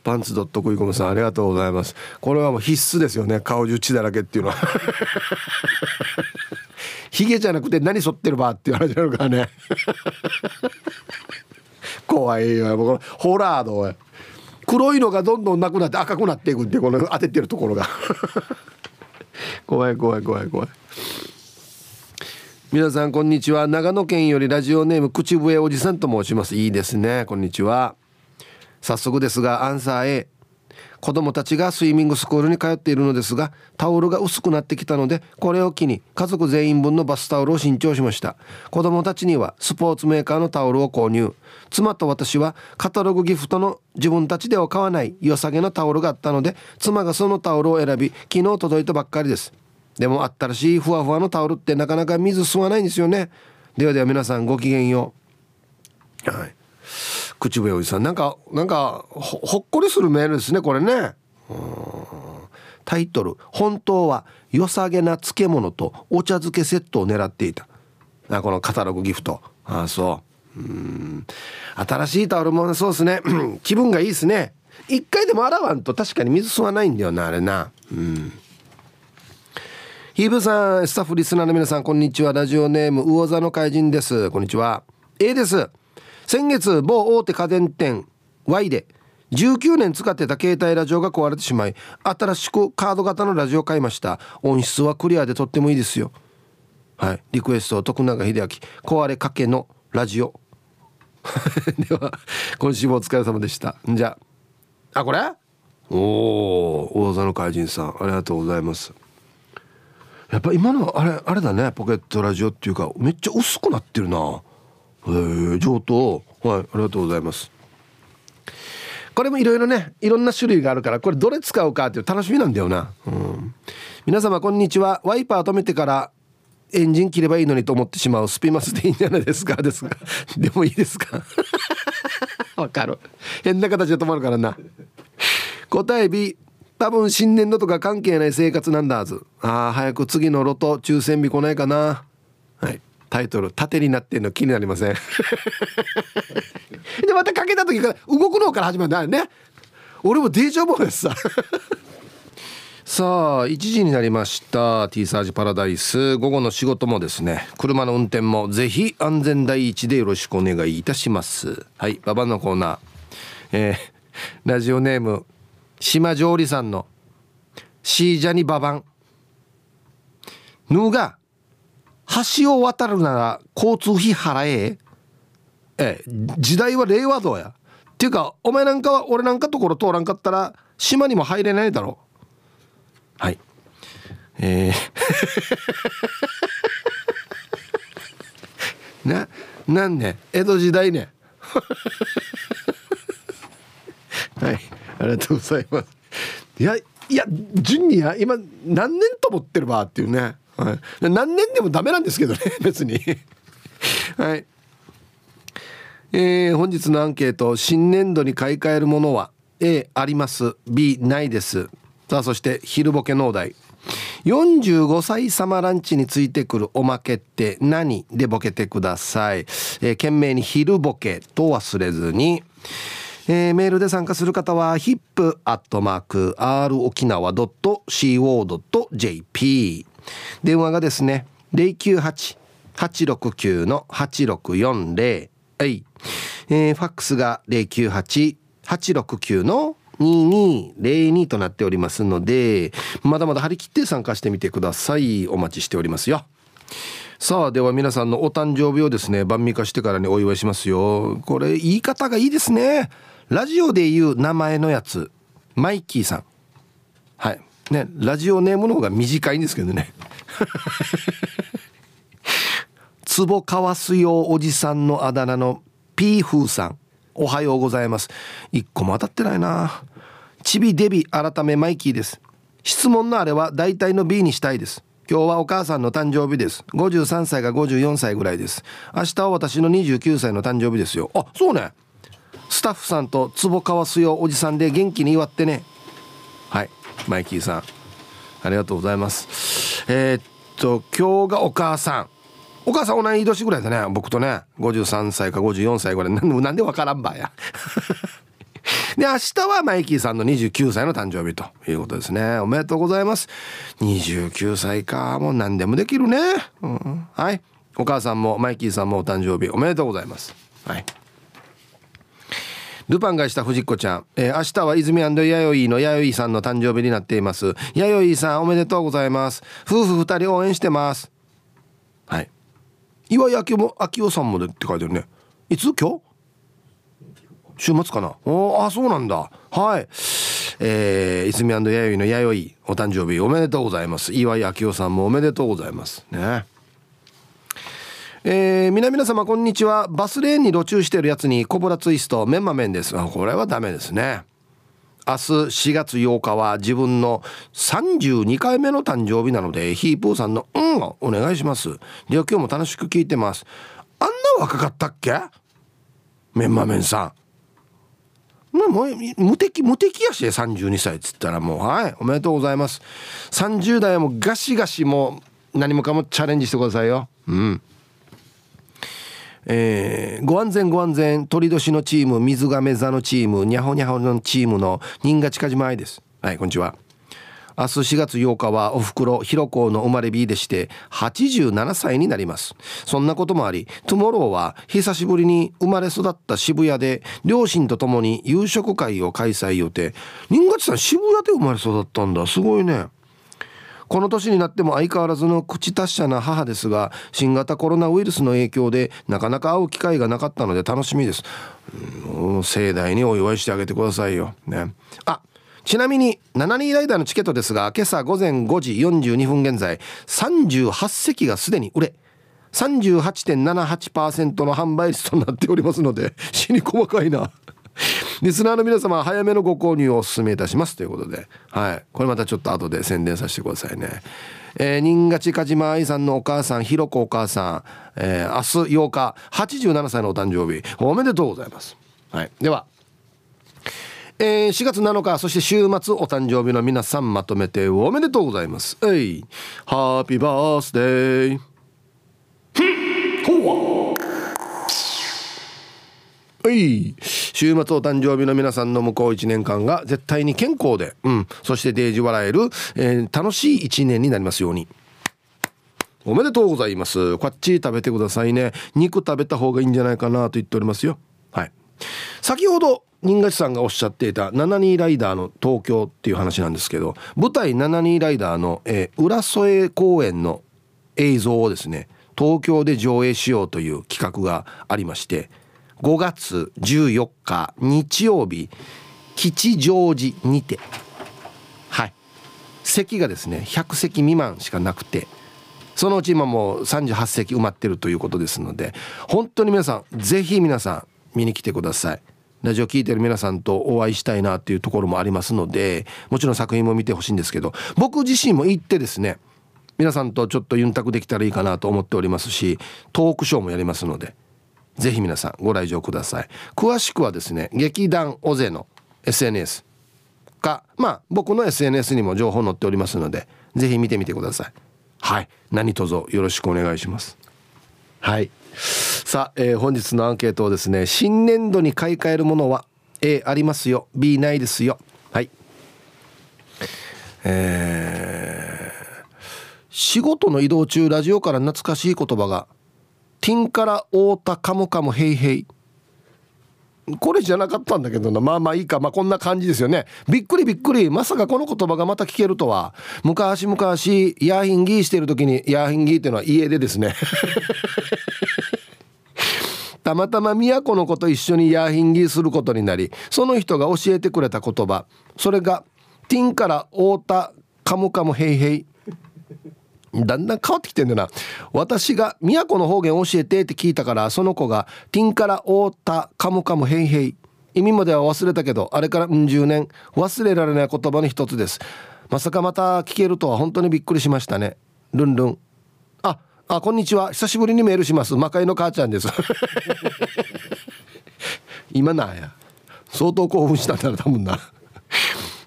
Speaker 1: パンツドット食い込むさんありがとうございます。これはもう必須ですよね。顔中血だらけっていうのは。[laughs] ヒゲじゃなくて何剃ってるばっていう話なのからね。[laughs] 怖いよもうホラード黒いのがどんどんなくなって赤くなっていくってこの当ててるところが。[laughs] 怖い怖い怖い怖い。皆さんこんにちは。長野県よりラジオネーム口笛おじさんと申します。いいですね。こんにちは。早速ですがアンサー A 子供たちがスイミングスクールに通っているのですがタオルが薄くなってきたのでこれを機に家族全員分のバスタオルを新調しました。子供たちにはスポーツメーカーのタオルを購入。妻と私はカタログギフトの自分たちでは買わない良さげなタオルがあったので妻がそのタオルを選び昨日届いたばっかりです。でもあったらしいふわふわのタオルってなかなか水吸わないんですよね。ではでは皆さんごきげんよう。はい。口笛おじさんなんかなんかほっこりするメールですねこれね。タイトル「本当は良さげな漬物とお茶漬けセットを狙っていた」あこのカタログギフト。ああそう。うん。新しいタオルもそうですね。気分がいいですね。一回でも洗わんと確かに水吸わないんだよなあれな。うん。ヒーブさんスタッフリスナーの皆さんこんにちは。ラジオネーム魚座の怪人です。こんにちは。A です。先月某大手家電店 Y で19年使ってた携帯ラジオが壊れてしまい新しくカード型のラジオを買いました。音質はクリアでとってもいいですよ。はい。リクエスト徳永英明。壊れかけのラジオ。[laughs] では今週もお疲れ様でした。じゃあ。あこれ？おお大座の怪人さんありがとうございます。やっぱ今のあれあれだね。ポケットラジオっていうかめっちゃ薄くなってるな。え上等はいありがとうございます。これもいろいろねいろんな種類があるからこれどれ使うかっていう楽しみなんだよな、うん、皆様こんにちは。ワイパー止めてからエンジン切ればいいのにと思ってしまうスピマスでいいんじゃないですか？ですが。でもいいですか？[laughs] わかる。変な形で止まるからな。答え B 多分新年度とか関係ない生活なんだはず。ああ早く次のロト抽選日来ないかな。はい。タイトル縦になってんの気になりません？[laughs] でまたかけた時から動くのから始まるんだよね。俺もデージャブですささあ1時になりました。T サージパラダイス。午後の仕事もですね車の運転もぜひ安全第一でよろしくお願いいたします。はいババのコーナー。えー、ラジオネーム島上里さんのシージャニババン。ぬが橋を渡るなら交通費払え？え時代は令和道や。っていうかお前なんかは俺なんかところ通らんかったら島にも入れないだろう。はい。えー。[laughs] ななんね江戸時代ね [laughs] はい。ありがとうございます。いやいや順にや今何年と思ってるわっていうね。はい、何年でもダメなんですけどね [laughs] 別に。はい。えー、本日のアンケート新年度に買い替えるものは A あります。B ないです。さあそして昼ボケ農大45歳様ランチについてくるおまけって何でボケてください、えー、懸命に昼ボケと忘れずに。えー、メールで参加する方は hip.r 沖縄 .co.jp 電話がですね098-869の8640はい、えー、ファックスが098-869の2202となっておりますのでまだまだ張り切って参加してみてください。お待ちしておりますよ。さあでは皆さんのお誕生日をですね晩味化してからにお祝いしますよ。これ言い方がいいですね。ラジオで言う名前のやつマイキーさん。はい。ねラジオネームの方が短いんですけどね。壺かわすよおじさんのあだ名のピーフーさん。おはようございます。一個も当たってないな。ちびデビ改めマイキーです。質問のあれは大体の B にしたいです。今日はお母さんの誕生日です。53歳が54歳ぐらいです。明日は私の29歳の誕生日ですよ。あそうね。スタッフさんと壺かわすよおじさんで元気に祝ってね。はいマイキーさんありがとうございます。えー、っと今日がお母さん。お母さん同い年ぐらいだね。僕とね。53歳か54歳ぐらい。[laughs] なんでわからんばや。[laughs] で明日はマイキーさんの29歳の誕生日ということですね。おめでとうございます。29歳か。もう何でもできるね、うん、はい。お母さんもマイキーさんもお誕生日おめでとうございます。はい。ルパンがした藤子ちゃん、えー、明日は泉弥生の弥生さんの誕生日になっています。弥生さんおめでとうございます。夫婦二人応援してます。はい。岩井明も明夫さんもでって書いてるね。いつ今日？週末かな？おあそうなんだ。はい。えー、泉弥生の弥生お誕生日おめでとうございます。岩井明夫さんもおめでとうございます。ね。えー、皆々様こんにちは。バスレーンに路中してるやつにコブラツイストメンマメンです。あこれはダメですね。明日4月8日は自分の32回目の誕生日なのでヒープーさんの「うん」をお願いします。では今日も楽しく聞いてます。あんな若かったっけ？メンマメンさん。もう無敵無敵やし32歳っつったらもう。はいおめでとうございます。30代はもうガシガシもう何もかもチャレンジしてくださいよ。うん。えー、ご安全ご安全鳥年のチーム水亀座のチームにゃほにゃほのチームの新賀近島愛です。はいこんにちは。明日4月8日はおふくろひろこの生まれ日でして87歳になります。そんなこともありトゥモローは久しぶりに生まれ育った渋谷で両親と共に夕食会を開催予定。新賀さん渋谷で生まれ育ったんだ。すごいね。この年になっても相変わらずの口達者な母ですが新型コロナウイルスの影響でなかなか会う機会がなかったので楽しみです。盛大にお祝いしてあげてくださいよ。ね。あちなみに72ライダーのチケットですが今朝午前5時42分現在38席がすでに売れ38.78%の販売率となっておりますので死に細かいな。[laughs] リスナーの皆様早めのご購入をお勧めいたします。ということで、はい、これまたちょっと後で宣伝させてくださいね。えー、新勝梶島愛さんのお母さんひろこお母さん、えー、明日8日87歳のお誕生日。おめでとうございます。はい、ではえー、4月7日そして週末お誕生日の皆さんまとめておめでとうございます。えい。ハッピーバースデー。はい週末お誕生日の皆さんの向こう1年間が絶対に健康で、うん、そしてデージ笑える、えー、楽しい1年になりますように。おめでとうございます。こっち食べてくださいね。肉食べた方がいいんじゃないかなと言っておりますよ。はい。先ほど、新勝さんがおっしゃっていた72ライダーの東京っていう話なんですけど、舞台72ライダーの、え、浦添公演の映像をですね、東京で上映しようという企画がありまして、5月14日日曜日吉祥寺にて。はい。席がですね100席未満しかなくて。そのうち今もう38席埋まってるということですので本当に皆さんぜひ皆さん見に来てください。ラジオ聴いてる皆さんとお会いしたいなっていうところもありますのでもちろん作品も見てほしいんですけど僕自身も行ってですね皆さんとちょっとユンタクできたらいいかなと思っておりますしトークショーもやりますのでぜひ皆さんご来場ください。詳しくはですね劇団オゼの SNS かまあ僕の SNS にも情報載っておりますのでぜひ見てみてください。はい。何卒よろしくお願いします。はい。さあ、えー、本日のアンケートをですね新年度に買い替えるものは A ありますよ B ないですよ。はい。えー、仕事の移動中ラジオから懐かしい言葉が「ティンから太田カムカムヘイヘイ」これじゃなかったんだけどな。まあまあいいか。まあこんな感じですよね。びっくりびっくり。まさかこの言葉がまた聞けるとは。昔々ヤーヒンギーしてる時にヤーヒンギーっていうのは家でですね。[laughs] たまたま都の子と一緒にヤーヒンギーすることになりその人が教えてくれた言葉。それが「ティンから太田カムカムヘイヘイ」だんだん変わってきてんだな。私が都の方言教えてって聞いたからその子が「ティンからおーたカムカムヘイヘイ」意味までは忘れたけどあれからうん十年。忘れられない言葉の一つです。まさかまた聞けるとは本当にびっくりしましたね。ルンルン。ああこんにちは。久しぶりにメールします。魔界の母ちゃんです。[laughs] 今なや。相当興奮したんだな多分な。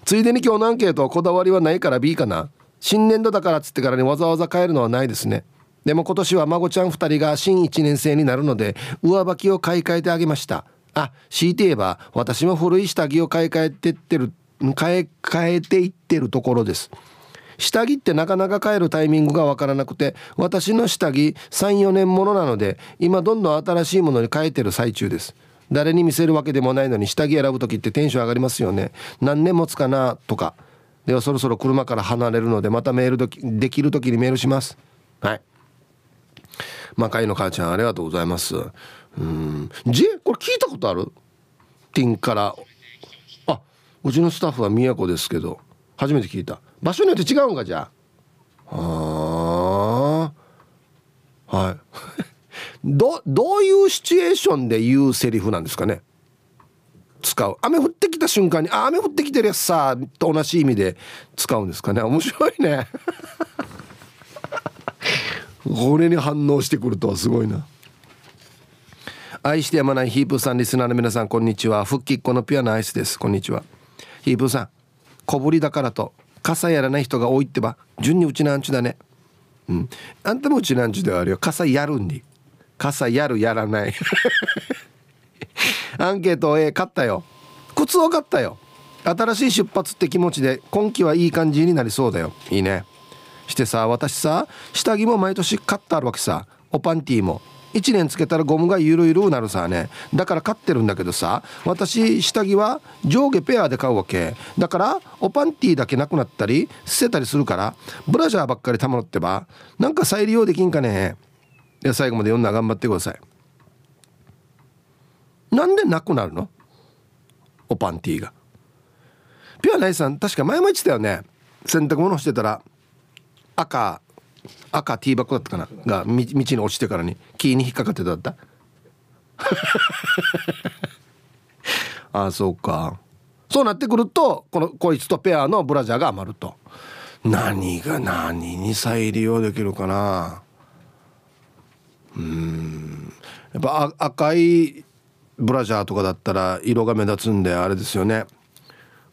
Speaker 1: ついでに今日のアンケートはこだわりはないから B かな。新年度だからっつってからにわざわざ帰るのはないですね。でも今年は孫ちゃん2人が新1年生になるので上履きを買い替えてあげました。あ強いて言えば私も古い下着を買い替えてってる買い替えていってるところです。下着ってなかなか買えるタイミングがわからなくて私の下着34年ものなので今どんどん新しいものに変えてる最中です。誰に見せるわけでもないのに下着選ぶ時ってテンション上がりますよね。何年持つかなとか。ではそろそろ車から離れるのでまたメールできる時にメールします。はい。魔界の母ちゃんありがとうございます。うん。ジェこれ聞いたことある？ティンから。あうちのスタッフは都ですけど。初めて聞いた。場所によって違うんかじゃあ。はあはい。[laughs] どどういうシチュエーションで言うセリフなんですかね？使う。雨降ってきた瞬間に「あ雨降ってきてるやつさ」と同じ意味で使うんですかね。面白いね。これに反応してくるとはすごいな。愛してやまないヒープさんリスナーの皆さんこんにちは。復帰っ子のピュアなアイスです。こんにちは。ヒープさん小ぶりだからと傘やらない人が多いってば順にうちなんちゅだね。うん。あんたもうちなんちゅではあるよ。傘やるんに。傘やるやらない。[laughs] アンケート A 買ったよ。靴を買ったよ。新しい出発って気持ちで今季はいい感じになりそうだよ。いいね。してさ私さ下着も毎年買ってあるわけさ。おパンティーも。1年つけたらゴムがゆるゆるなるさね。だから買ってるんだけどさ私下着は上下ペアで買うわけ。だからおパンティーだけなくなったり捨てたりするからブラジャーばっかりたまろってばなんか再利用できんかね。いや最後まで読んだら頑張ってください。なんでなくなるの？おパンティーが。ピュアナイさん確か前も言ってたよね。洗濯物してたら赤赤ティーバッグだったかな？が道に落ちてからに木に引っかかってただった？[laughs] ああそうか。そうなってくるとこのこいつとペアのブラジャーが余ると。何が何に再利用できるかな？うん。やっぱ赤いブラジャーとかだったら色が目立つんであれですよね。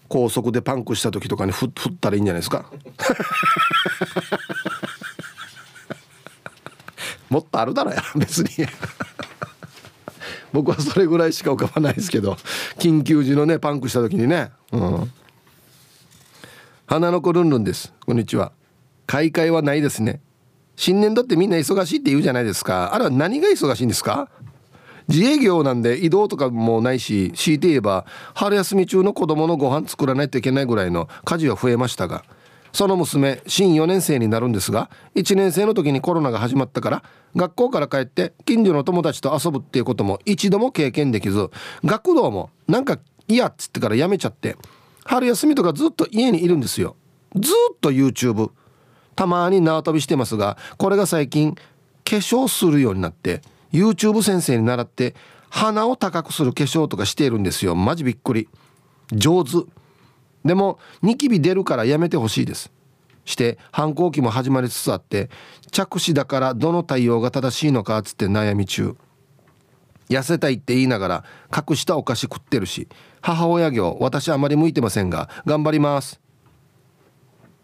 Speaker 1: 高速でパンクした時とかに振ったらいいんじゃないですか。[laughs] もっとあるだろや別に。僕はそれぐらいしか浮かばないですけど緊急時のねパンクした時にね。うん。花の子ルンルンです。こんにちは。買い替えはないですね。新年だってみんな忙しいって言うじゃないですか。あれは何が忙しいんですか？自営業なんで移動とかもないし強いて言えば春休み中の子供のご飯作らないといけないぐらいの家事は増えましたがその娘新4年生になるんですが1年生の時にコロナが始まったから学校から帰って近所の友達と遊ぶっていうことも一度も経験できず学童もなんか嫌っつってからやめちゃって春休みとかずっと家にいるんですよ。ずっと YouTube たまに縄跳びしてますがこれが最近化粧するようになって YouTube 先生に習って鼻を高くする化粧とかしているんですよ。マジびっくり。上手。でもニキビ出るからやめてほしいです。して反抗期も始まりつつあって着手だからどの対応が正しいのかっつって悩み中。痩せたいって言いながら隠したお菓子食ってるし母親業私あまり向いてませんが頑張ります。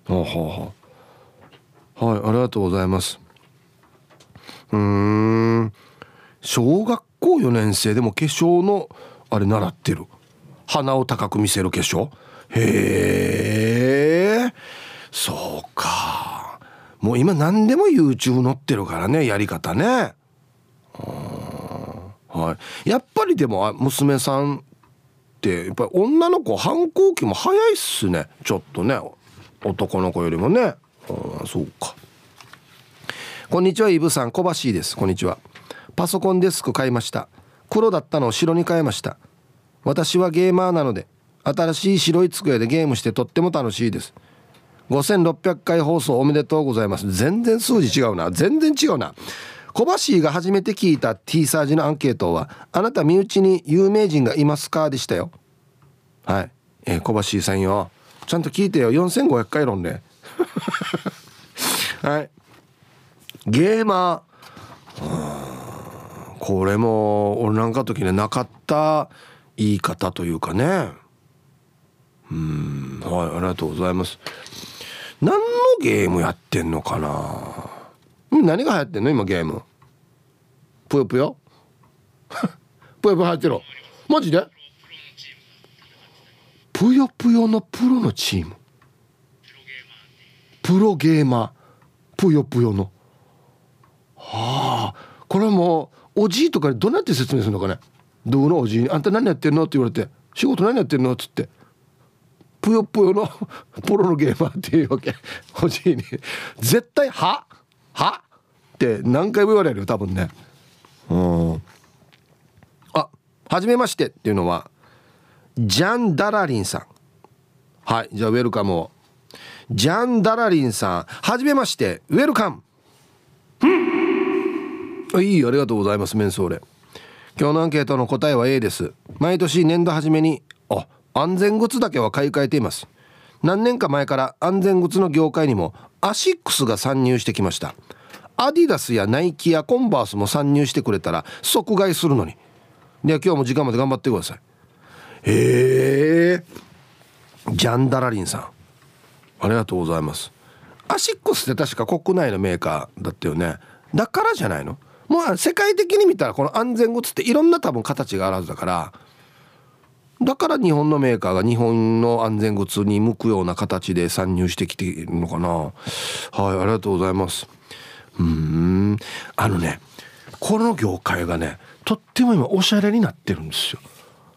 Speaker 1: ほうほうほう。はいありがとうございます。うん。小学校4年生でも化粧のあれ習ってる。鼻を高く見せる化粧。へえそうか。もう今何でも YouTube 載ってるからねやり方ね。はい、やっぱりでも娘さんってやっぱり女の子反抗期も早いっすね。ちょっとね男の子よりもね。あそうか。こんにちはイブさん。小橋です。こんにちは。パソコンデスク買いました。黒だったのを白に変えました。私はゲーマーなので新しい白い机でゲームしてとっても楽しいです。5600回放送おめでとうございます。全然数字違うな。全然違うな。小橋が初めて聞いた T サージのアンケートは「あなた身内に有名人がいますか?」でしたよ。はい。えー、小橋さんよ。ちゃんと聞いてよ。4500回論ね [laughs] はい。ゲーマー。これも俺なんか時ねなかった言い方というかね。うん。はいありがとうございます。何のゲームやってんのかな？何が流行ってんの？今ゲーム。ぷよぷよ？[laughs] ぷよぷよ入ってるマジで？ぷよぷよのプロのチーム。プロゲーマー。ぷよぷよの。はあ。これもおじいとかどうやって説明するのかね？どうのおじいに「あんた何やってんの?」って言われて「仕事何やってんの?」っつって「ぷよぷよの [laughs] プロのゲーマー」っていうわけ。[laughs] おじいに。絶対「は？は？って何回も言われるよ多分ね。うん。あはじめましてっていうのはジャン・ダラリンさん。はいじゃあ welcome を。ジャン・ダラリンさんはじめまして welcome。いいありがとうございますメンソーレ。今日のアンケートの答えは A です。毎年年度初めにあ安全靴だけは買い替えています。何年か前から安全靴の業界にもアシックスが参入してきました。アディダスやナイキやコンバースも参入してくれたら即買いするのに。では今日も時間まで頑張ってください。へえジャンダラリンさん。ありがとうございます。アシックスって確か国内のメーカーだったよね。だからじゃないの？もう世界的に見たらこの安全靴っていろんな多分形があるはずだからだから日本のメーカーが日本の安全靴に向くような形で参入してきているのかな。はいありがとうございます。うん。あのねこの業界がねとっても今おしゃれになってるんですよ。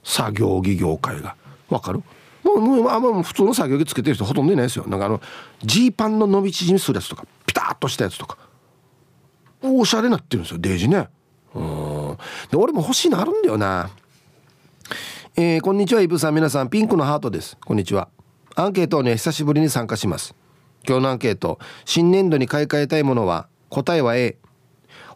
Speaker 1: 作業着業界が。わかる？もうもうあんま普通の作業着つけてる人ほとんどいないですよ。なんかあのジーパンの伸び縮みするやつとかピタッとしたやつとか。おしゃれになってるんですよ。デージね。うん。で俺も欲しいのあるんだよな。えー、こんにちはイブさん。皆さんピンクのハートです。こんにちは。アンケートをね久しぶりに参加します。今日のアンケート。新年度に買い替えたいものは答えは A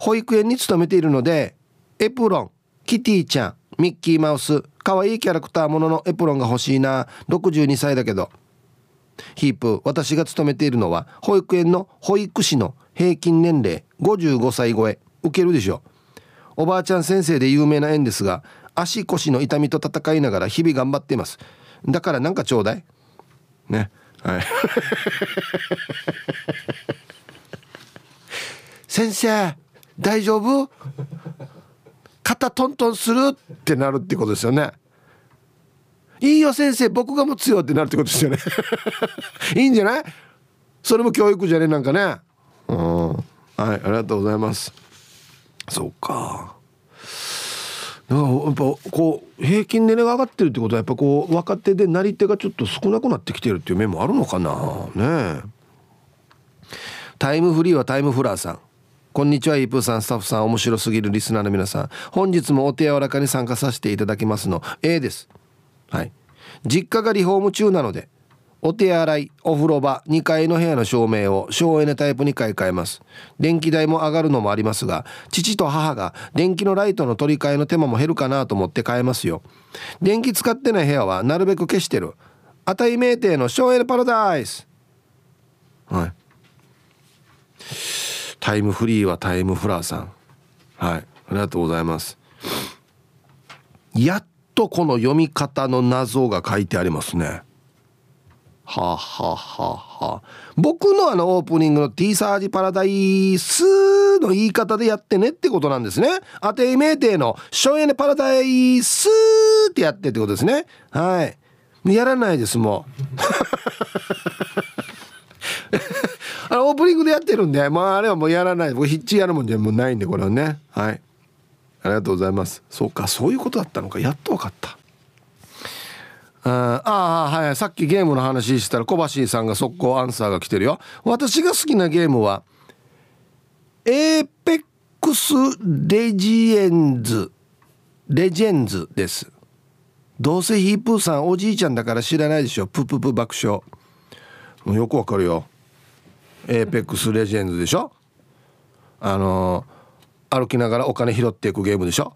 Speaker 1: 保育園に勤めているのでエプロン。キティちゃん。ミッキーマウス。可愛いキャラクターもののエプロンが欲しいな。62歳だけど。ヒープ私が勤めているのは保育園の保育士の平均年齢。55歳超え。受けるでしょ。おばあちゃん先生で有名な園ですが足腰の痛みと戦いながら日々頑張っています。だからなんかちょうだい。ね。はい。[laughs] 先生大丈夫？肩トントンする？ってなるってことですよね。いいよ先生僕が持つよってなるってことですよね。[laughs] いいんじゃない？それも教育じゃね？なんかね。うん。はいありがとうございます。そうか。だかやっぱこう平均年齢が上がってるってことはやっぱこう若手でなり手がちょっと少なくなってきてるっていう面もあるのかな。ねタイムフリーはタイムフラーさん。こんにちはイープーさんスタッフさん面白すぎるリスナーの皆さん。本日もお手柔らかに参加させていただきますの A です。はい。実家がリフォーム中なのでお手洗いお風呂場2階の部屋の照明を省エネタイプに買い替えます。電気代も上がるのもありますが父と母が電気のライトの取り替えの手間も減るかなと思って買えますよ。電気使ってない部屋はなるべく消してる。値名店の省エネパラダイス。はい。タイムフリーはタイムフラーさん。はい。ありがとうございます。やっとこの読み方の謎が書いてありますね。はあ、はははあ、僕のあのオープニングの T サージパラダイスの言い方でやってねってことなんですね。当て名定のショエネパラダイスってやってってことですね。はい。やらないですもう。[laughs] あのオープニングでやってるんで、まああれはもうやらない。僕ヒッチやるもんじゃもうないんでこれはね。はい。ありがとうございます。そうか、そういうことだったのか。やっと分かった。ああはい。さっきゲームの話したら小橋さんが速攻アンサーが来てるよ。私が好きなゲームはエーペックスレジエンズ。レジェンズです。どうせヒープーさんおじいちゃんだから知らないでしょ。プププ爆笑。よくわかるよ。エーペックスレジェンズでしょ。あのー、歩きながらお金拾っていくゲームでしょ。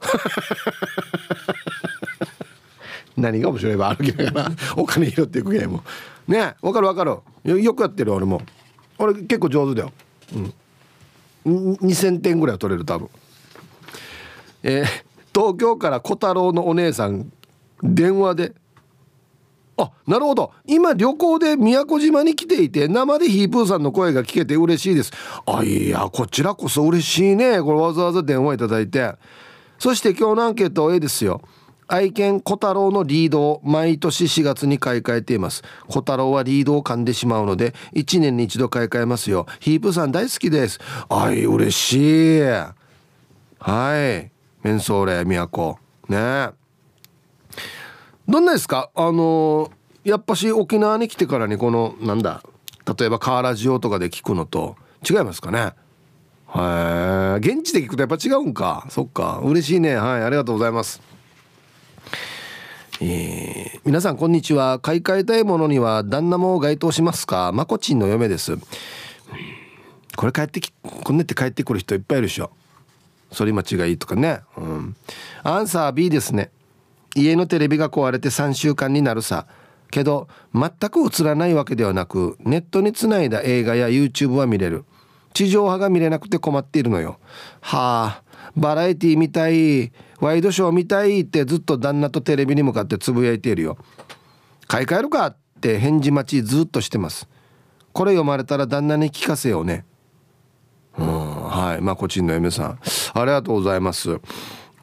Speaker 1: [laughs] 何が面白いば歩きながらお金拾っていくゲーム。ねわかるわかる。よくやってる俺も。俺結構上手だよ。うん。2000点ぐらいは取れる多分。えー、東京から小太郎のお姉さん電話であなるほど。今旅行で宮古島に来ていて生でヒープーさんの声が聞けて嬉しいです。あいやこちらこそ嬉しいね。これわざわざ電話いただいて。そして今日のアンケートは A ですよ。愛犬小太郎のリードを毎年4月に買い替えています。小太郎はリードを噛んでしまうので1年に一度買い替えますよ。ヒープさん大好きです。あい嬉しい。はい。メンソーレ都ね。どんなですか？あのやっぱし沖縄に来てからにこのなんだ例えばカーラジオとかで聞くのと違いますかね？はい。現地で聞くとやっぱ違うんか。そっか。嬉しいね。はい。ありがとうございます。えー、皆さんこんにちは。買い替えたいものには旦那も該当しますか？まこちんの嫁です。これ帰ってきこんねって帰ってくる人いっぱいいるでしょ。反町がいいとかね。うん。アンサー B ですね。家のテレビが壊れて3週間になるさ。けど全く映らないわけではなくネットにつないだ映画や YouTube は見れる。地上波が見れなくて困っているのよ。はあ。バラエティ見たいワイドショー見たいってずっと旦那とテレビに向かってつぶやいているよ。買い替えるかって返事待ちずっとしてます。これ読まれたら旦那に聞かせようね。うんはい。まあこちんの M さん。ありがとうございます。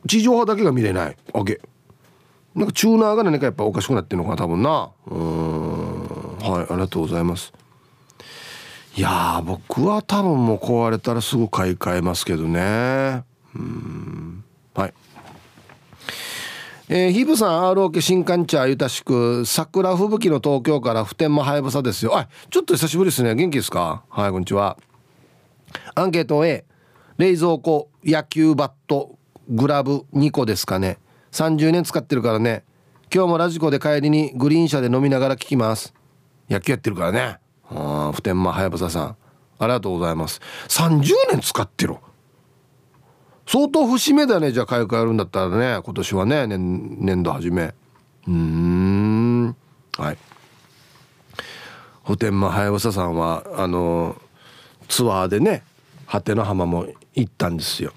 Speaker 1: 地上波だけが見れない。OK なんかチューナーが何かやっぱおかしくなってるのかな多分な。うん。はい。ありがとうございます。いや僕は多分もう壊れたらすぐ買い替えますけどね。うん。はい。えー、ヒブさん ROK 新館茶ゆたしく桜吹雪の東京から普天間はやぶさですよ。あちょっと久しぶりですね。元気ですか？はいこんにちは。アンケート A 冷蔵庫野球バットグラブ2個ですかね。30年使ってるからね。今日もラジコで帰りにグリーン車で飲みながら聞きます。野球やってるからね。あ普天間はやぶささん。ありがとうございます。30年使ってる？相当節目だね。じゃあ買い替えるんだったらね。今年はね。年年度初め。うん。はい。普天間はやぶささんはあのツアーでね果ての浜も行ったんですよ。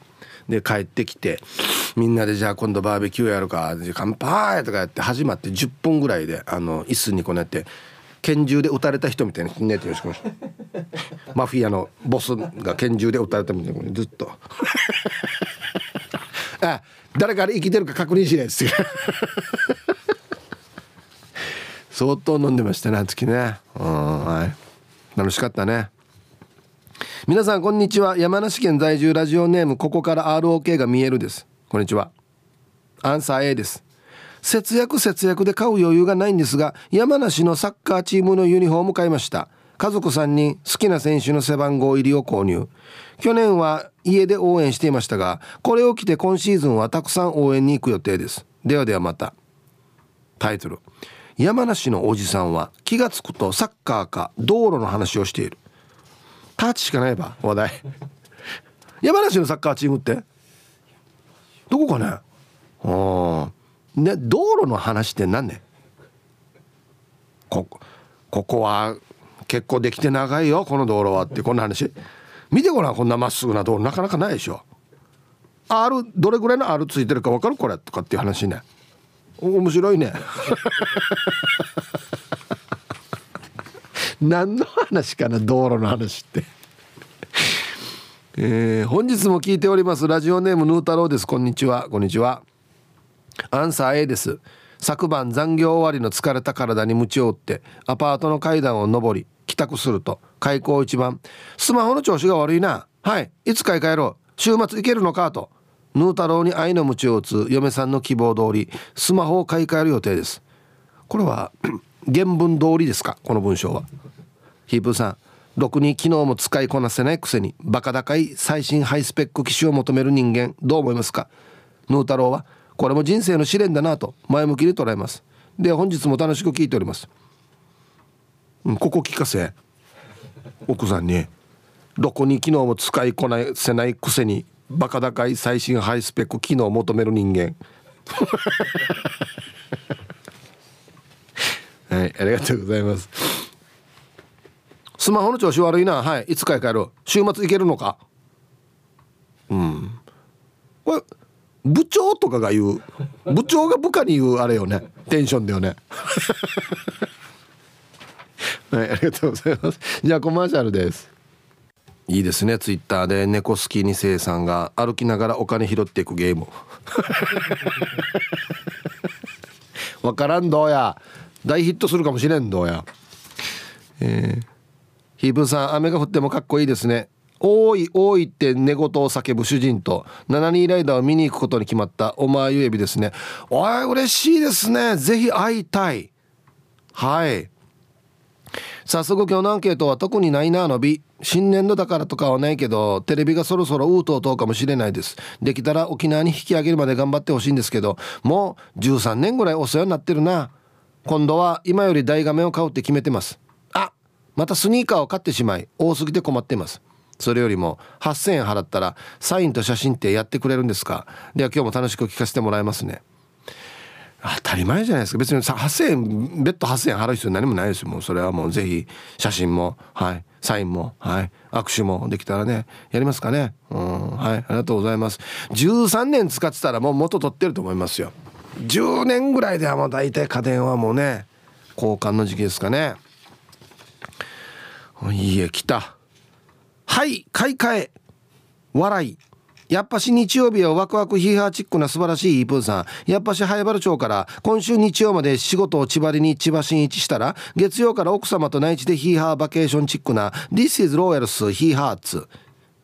Speaker 1: で帰ってきてみんなでじゃあ今度バーベキューやるか。乾杯とかやって始まって10分ぐらいであの椅子にこうやって拳銃で撃たれた人みたいに寝てよしました。[laughs] マフィアのボスが拳銃で撃たれたみたいにずっと。[laughs] あ誰か生きてるか確認しないですよ。[laughs] 相当飲んでましたねあの時ね。うんはい。楽しかったね。皆さんこんにちは。山梨県在住ラジオネームここから ROK が見えるです。こんにちは。アンサー A です節約節約で買う余裕がないんですが山梨のサッカーチームのユニフォーム買いました。家族さんに好きな選手の背番号入りを購入。去年は家で応援していましたがこれを着て今シーズンはたくさん応援に行く予定です。ではではまた。タイトル。山梨のおじさんは気が付くとサッカーか道路の話をしている。タッチしかないば話題。山梨のサッカーチームって？どこかね？ああね、道路の話って何ねこここは結構できて長いよこの道路はってこんな話。見てごらんこんなまっすぐな道路なかなかないでしょ。R どれぐらいの R ついてるか分かる？これとかっていう話ね。面白いね。[laughs] 何の話かな道路の話って。えー、本日も聞いております。ラジオネームヌー太郎です。こんにちは。こんにちは。アンサー A です。昨晩残業終わりの疲れた体に鞭を打ってアパートの階段を上り帰宅すると開口一番スマホの調子が悪いな。はいいつ買い替えろ？週末行けるのかと。ヌー太郎に愛の鞭を打つ嫁さんの希望通りスマホを買い替える予定です。これは [clears throat] 原文通りですか？この文章は。ヒープーさんろくに昨日も使いこなせないくせにバカ高い最新ハイスペック機種を求める人間どう思いますか？ヌー太郎はこれも人生の試練だなと前向きに捉えます。で本日も楽しく聞いております。ここ聞かせ奥さんに。どこに昨日も使いこなせないくせにバカ高い最新ハイスペック機能を求める人間。[laughs] はいありがとうございます。スマホの調子悪いな。はいいつ買い替える？週末行けるのか？うん。これ部長とかが言う。部長が部下に言うあれよね。テンションだよね。[laughs] はいありがとうございます。じゃあコマーシャルです。いいですね。ツイッターで猫好きに生さんが歩きながらお金拾っていくゲーム [laughs] わからんどうや。大ヒットするかもしれんどうや。えー、ヒープさん雨が降ってもかっこいいですね多い多いって寝言を叫ぶ主人と72ライダーを見に行くことに決まったお前ゆえびですね。おい嬉しいですね。ぜひ会いたい。はい。早速今日のアンケートは特にないなのび。新年度だからとかはないけどテレビがそろそろうとうとうかもしれないです。できたら沖縄に引き上げるまで頑張ってほしいんですけどもう13年ぐらいお世話になってるな。今度は今より大画面を買うって決めてます。あまたスニーカーを買ってしまい多すぎて困ってます。それよりも8000円払ったらサインと写真ってやってくれるんですか？では今日も楽しく聞かせてもらいますね。当たり前じゃないですか。別に8,000円別途8,000円払う必要何もないですよ。もうそれはもうぜひ写真もはいサインもはい握手もできたらねやりますかね。うんはいありがとうございます。13年使ってたらもう元取ってると思いますよ。10年ぐらいではもう大体家電はもうね交換の時期ですかね。いいえ来た。はい買い替え笑いやっぱし日曜日はワクワクヒーハーチックな素晴らしいイープーさん。やっぱし早原町から今週日曜まで仕事を千葉に千葉新一したら月曜から奥様と内地でヒーハーバケーションチックな This is Royals ヒーハーツ。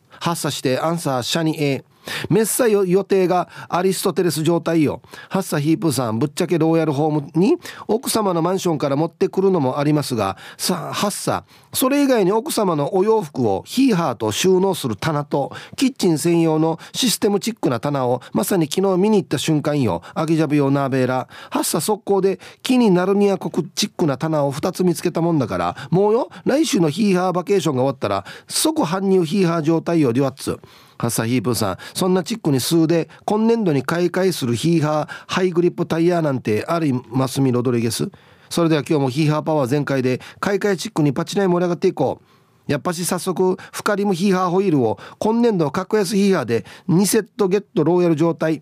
Speaker 1: 発作してアンサーシャニ A。メッサ予定がアリストテレス状態よ。ハッサヒープさんぶっちゃけローヤルホームに奥様のマンションから持ってくるのもありますがさあハッサそれ以外に奥様のお洋服をヒーハーと収納する棚とキッチン専用のシステムチックな棚をまさに昨日見に行った瞬間よ。アギジャブ用ナーベーラハッサ速攻で木になるには国チックな棚を2つ見つけたもんだから。もうよ来週のヒーハーバケーションが終わったら即搬入ヒーハー状態よデュアッツ。ハッサヒープさん。そんなチックに数で今年度に買い替えするヒーハーハイグリップタイヤなんてありますみロドリゲス？それでは今日もヒーハーパワー全開で買い替えチックにパチナイ盛り上がっていこう。やっぱし早速フカリムヒーハーホイールを今年度格安ヒーハーで2セットゲットローヤル状態。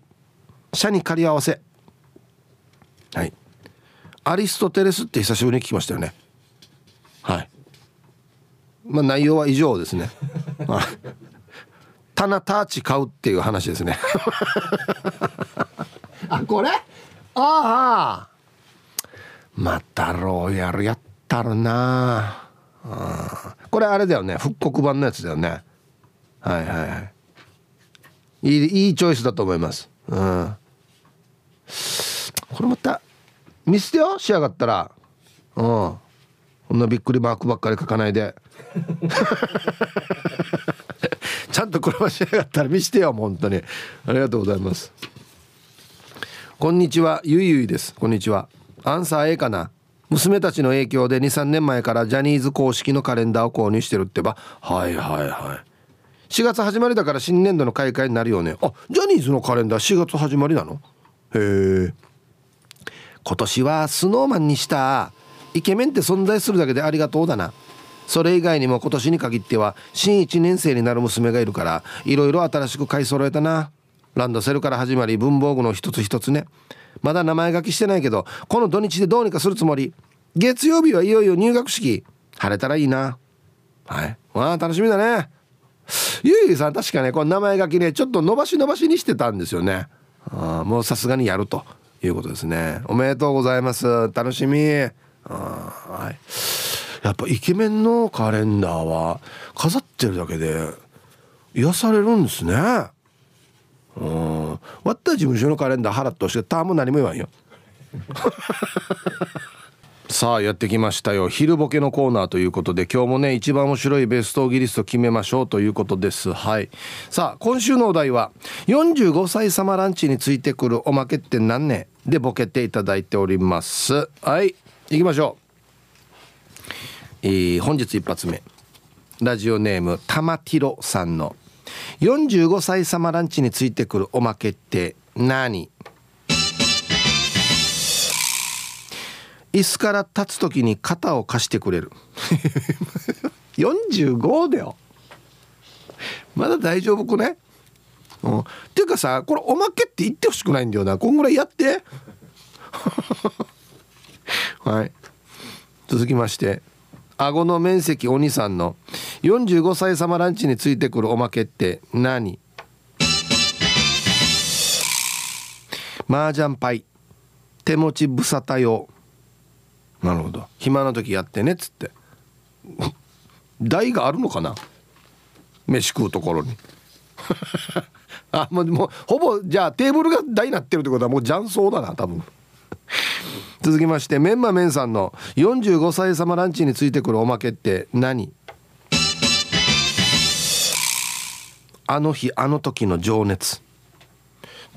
Speaker 1: 社に借り合わせ。はい。アリストテレスって久しぶりに聞きましたよね。はい。まあ内容は以上ですね [laughs] 棚ターチ買うっていう話ですね。[laughs] あこれ？ああ。またローヤルやったるな。あこれあれだよね。復刻版のやつだよね。はいはいはい。いいいいチョイスだと思います。うん。これまた見捨てよ？仕上がったら。うん。こんなびっくりマークばっかり書かないで [laughs] ちゃんと車しやがったら見してよ本当に。ありがとうございます。こんにちは。ゆいゆいです。こんにちは。アンサー A かな。娘たちの影響で23年前からジャニーズ公式のカレンダーを購入してるってば。はいはいはい。4月始まりだから新年度の開会になるよね。あジャニーズのカレンダー4月始まりなの？へえ。今年はスノーマンにした。イケメンって存在するだけでありがとうだな。それ以外にも今年に限っては新1年生になる娘がいるからいろいろ新しく買い揃えたな。ランドセルから始まり文房具の一つ一つね。まだ名前書きしてないけどこの土日でどうにかするつもり。月曜日はいよいよ入学式。晴れたらいいな。はい。わあ楽しみだね。ゆいゆいさん確かねこの名前書きねちょっと伸ばし伸ばしにしてたんですよね。あもうさすがにやると。いうことですね。おめでとうございます。楽しみ。あはい。やっぱイケメンのカレンダーは飾ってるだけで癒されるんですね。うん。割った事務所のカレンダー払ってほしいターンも何も言わんよ。[laughs] さあやってきましたよ。昼ボケのコーナーということで今日もね一番面白いベストギリスト決めましょうということです。はい。さあ今週のお題は45歳様ランチについてくるおまけって何ねでボケていただいております。はい。行きましょう、えー、本日一発目。ラジオネーム玉ティロさんの。45歳様ランチについてくるおまけって何？椅子から立つ時に肩を貸してくれる。[laughs] 45だよ。まだ大丈夫くねうん、っていうかさこれおまけって言ってほしくないんだよな。こんぐらいやって。[laughs] はい。続きまして顎の面積お兄さんの45歳様ランチについてくるおまけって何？麻雀パイ手持ち無沙汰用。なるほど。暇な時やってねっつって。台があるのかな？飯食うところに。[laughs] あもうもうほぼじゃあテーブルが台になってるってことはもう雀荘だな多分 [laughs] 続きましてメンマメンさんの45歳様ランチについてくるおまけって何？あの日あの時の情熱。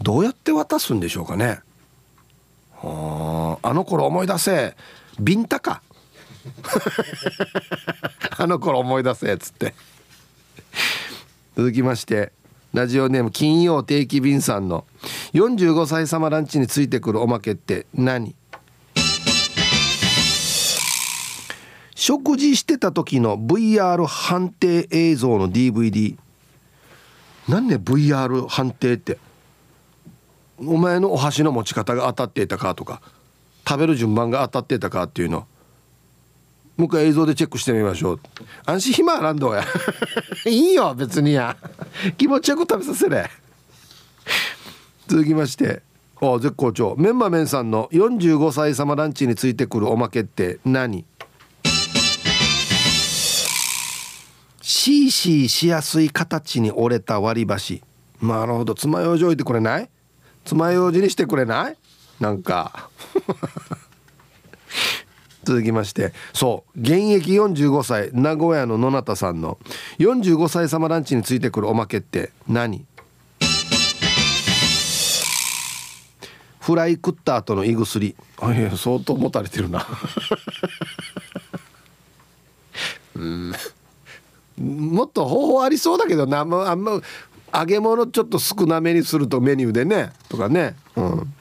Speaker 1: どうやって渡すんでしょうかね。あの頃思い出せ。ビンタか。[laughs] あの頃思い出せっつって。続きましてラジオネーム金曜定期便さんの45歳様ランチについてくるおまけって何？食事してた時の VR 判定映像の DVD 何ね VR 判定って？お前のお箸の持ち方が当たっていたかとか食べる順番が当たってたかっていうの。もう一回映像でチェックしてみましょう。安心暇なんどうや。[laughs] いいよ別にや。気持ちよく食べさせれ。続きましてあ絶好調。メンマメンさんの45歳様ランチについてくるおまけって何？シーシーしやすい形に折れた割り箸。なるほど。爪楊枝置いてくれない？爪楊枝にしてくれない？なんか。続きましてそう現役45歳名古屋の野中さんの45歳様ランチについてくるおまけって何？フライ食った後の胃薬。いや相当持たれてるな。うん。もっと方法ありそうだけどな。あんま揚げ物ちょっと少なめにするとメニューでね。とかね。うん。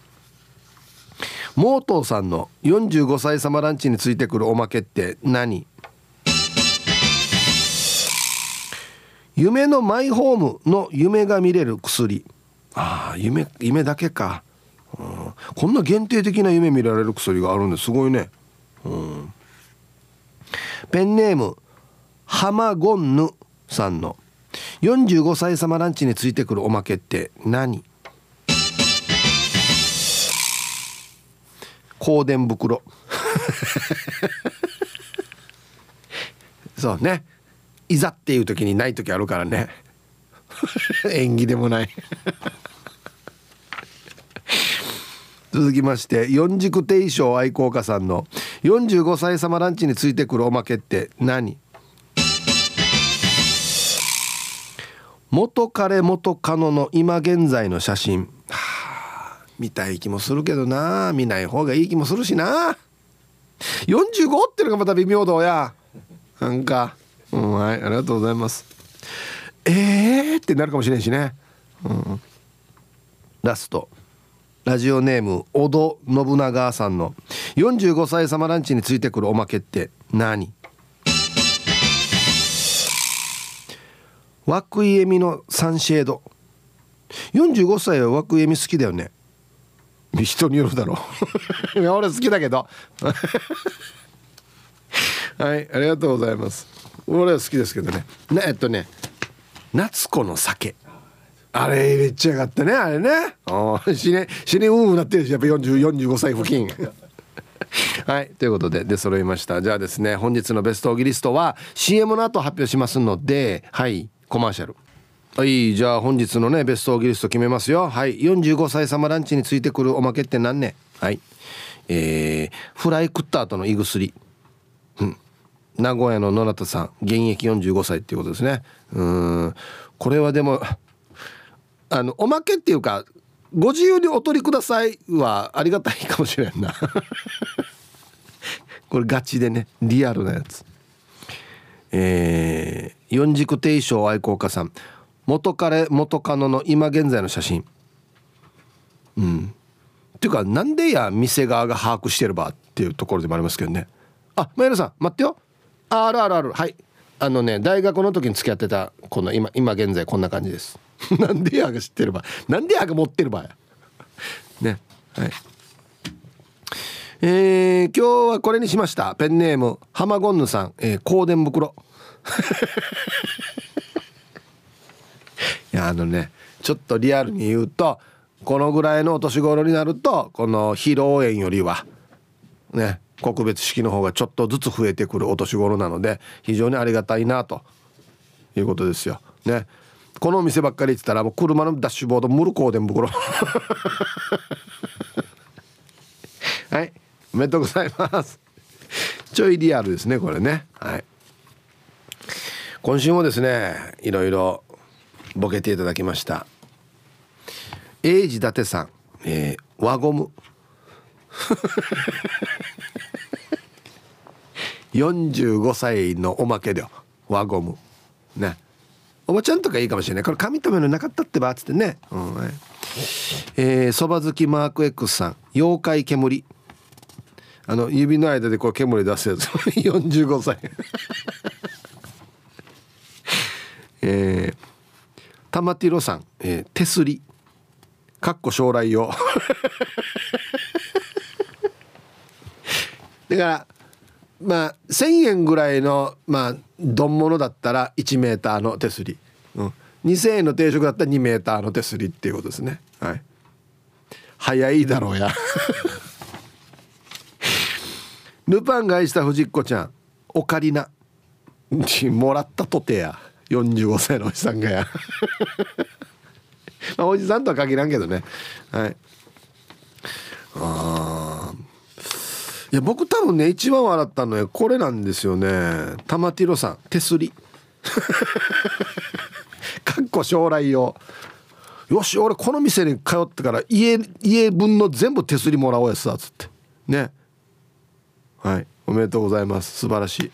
Speaker 1: モートーさんの45歳様ランチについてくるおまけって何？夢のマイホームの夢が見れる薬。ああ夢夢だけか、うん、こんな限定的な夢見られる薬があるんですごいね、うん、ペンネームハマゴンヌさんの45歳様ランチについてくるおまけって何？香典袋。そうね。いざっていう時にない時あるからね。縁起でもない。続きまして四軸定称愛好家さんの45歳様ランチについてくるおまけって何？元彼元カノの今現在の写真見たい気もするけどな。見ない方がいい気もするしな。45ってのがまた微妙だや。なんか。うんはいありがとうございます。えーってなるかもしれんしね。うん。ラスト。ラジオネーム小戸信長さんの。45歳様ランチについてくるおまけって何？涌井絵美のサンシェード。45歳は涌井絵美好きだよね。人によるだろう。[laughs] 俺好きだけど。[laughs] はいありがとうございます。俺は好きですけどね。ねえっとね。夏子の酒。あれめっちゃ上がったねあれね。死ね死ねうんなってるしやっぱ4045歳付近。[laughs] はいということで出揃いました。じゃあですね本日のベストオギリストは CM の後発表しますのではいコマーシャル。はいじゃあ本日のねベストオーギリスト決めますよ。はい45歳様ランチについてくるおまけって何ねはい。えー、フライ食った後の胃薬。うん。名古屋の野中さん現役45歳っていうことですね。うん。これはでもあのおまけっていうかご自由にお取りくださいはありがたいかもしれんな。[laughs] これガチでねリアルなやつ。えー、四軸定称愛好家さん。元彼元カノの今現在の写真。うん。っていうかなんでや店側が把握してればっていうところでもありますけどね。あマイルさん待ってよ。ああるあるある。はい。あのね大学の時に付き合ってたこの今今現在こんな感じです。[laughs] なんでやが知ってるばなんでやが持ってるばや。ね。はい。えー、今日はこれにしました。ペンネームハマゴンヌさん、えー、香典袋。[laughs] いやあのねちょっとリアルに言うとこのぐらいのお年頃になるとこの披露宴よりはね告別式の方がちょっとずつ増えてくるお年頃なので非常にありがたいなということですよ。ね。このお店ばっかり言ってたらもう車のダッシュボードムルコーデン袋はい。おめでとうございます。ちょいリアルですねこれね。はい。今週もですねいろいろボケていただきました。英治伊達さん、えー、輪ゴム。[laughs] 45歳のおまけで輪ゴム。ね。おばちゃんとかいいかもしれない。これ髪留めのなかったってばっつってね。うんえー、そば好きマーク X さん。妖怪煙。あの指の間でこう煙出すやつ。[laughs] 45歳。[laughs] えー、玉ティロさん、えー、手すり。かっこ将来用。[laughs] だからまあ1,000円ぐらいのまあ丼物だったら1メーターの手すり、うん、2,000円の定食だったら2メーターの手すりっていうことですね。はい。早いだろうや。[laughs] ルパンが愛した藤子ちゃんオカリナ。[laughs] もらったとてや45歳のおじさんがや。[laughs] まあおじさんとは限らんけどね。はい。あいや僕多分ね一番笑ったのはこれなんですよね。玉ティロさん手すり。[laughs] かっこ将来用。よし俺この店に通ってから家家分の全部手すりもらおうやつだっつって。ね。はい。おめでとうございます。素晴らしい。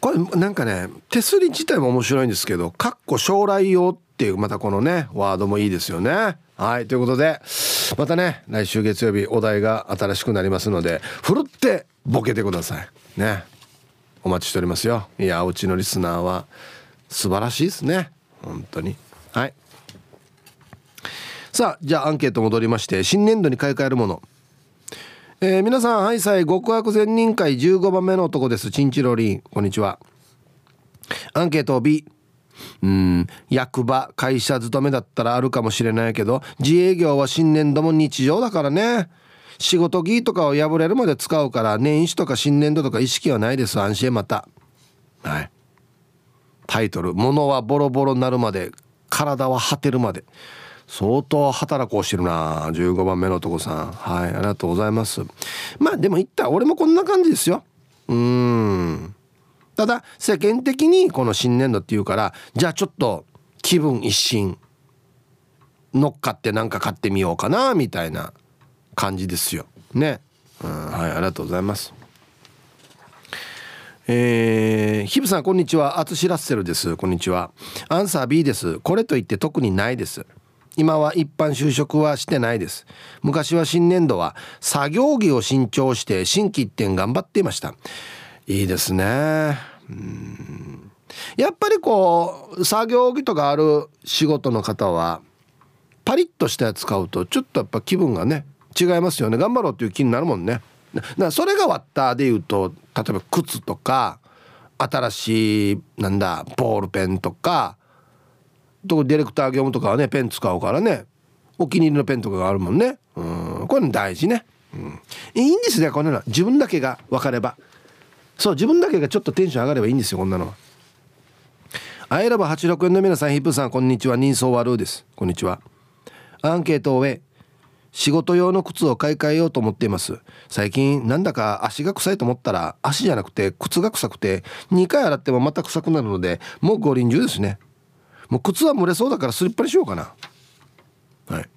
Speaker 1: これなんかね手すり自体も面白いんですけど「かっこ将来用」っていうまたこのねワードもいいですよね。はいということでまたね来週月曜日お題が新しくなりますのでふるってボケてください。ね。お待ちしておりますよ。いやうちのリスナーは素晴らしいですね。本当に。はい。さあじゃあアンケート戻りまして新年度に買い替えるもの。えー、皆さんハイサイ極悪善人会15番目の男です。チンチロリン。こんにちは。アンケート B うん役場会社勤めだったらあるかもしれないけど自営業は新年度も日常だからね。仕事着とかを破れるまで使うから年始とか新年度とか意識はないです。安心また。はい。タイトル「物はボロボロになるまで体は果てるまで」相当働こうしてるな。15番目の男さん。はいありがとうございます。まあでも言った俺もこんな感じですよ。うん。ただ世間的にこの新年度っていうからじゃあちょっと気分一新。乗っかってなんか買ってみようかなみたいな感じですよ。ね。うんはいありがとうございます。えー、ヒブさんこんにちは。アツシラッセルです。こんにちは。アンサー B です。これといって特にないです。今は一般就職はしてないです。昔は新年度は作業着を新調して新規一点頑張っていました。いいですね。うん。やっぱりこう作業着とかある仕事の方はパリッとしたやつ買うとちょっとやっぱ気分がね違いますよね。頑張ろうっていう気になるもんね。なそれが割ったで言うと例えば靴とか新しいなんだボールペンとかとディレクター業務とかはねペン使うからね。お気に入りのペンとかがあるもんね。うん。これ大事ね、うん、いいんですねこんなの自分だけが分かれば。そう自分だけがちょっとテンション上がればいいんですよこんなのは。アイラブ86円の皆さんヒップさんこんにちは。人相悪です。こんにちは。アンケートを終え仕事用の靴を買い替えようと思っています。最近なんだか足が臭いと思ったら足じゃなくて靴が臭くて2回洗ってもまた臭くなるのでもう五輪中ですね。もう靴は蒸れそうだからスリッパにしようかな。はい。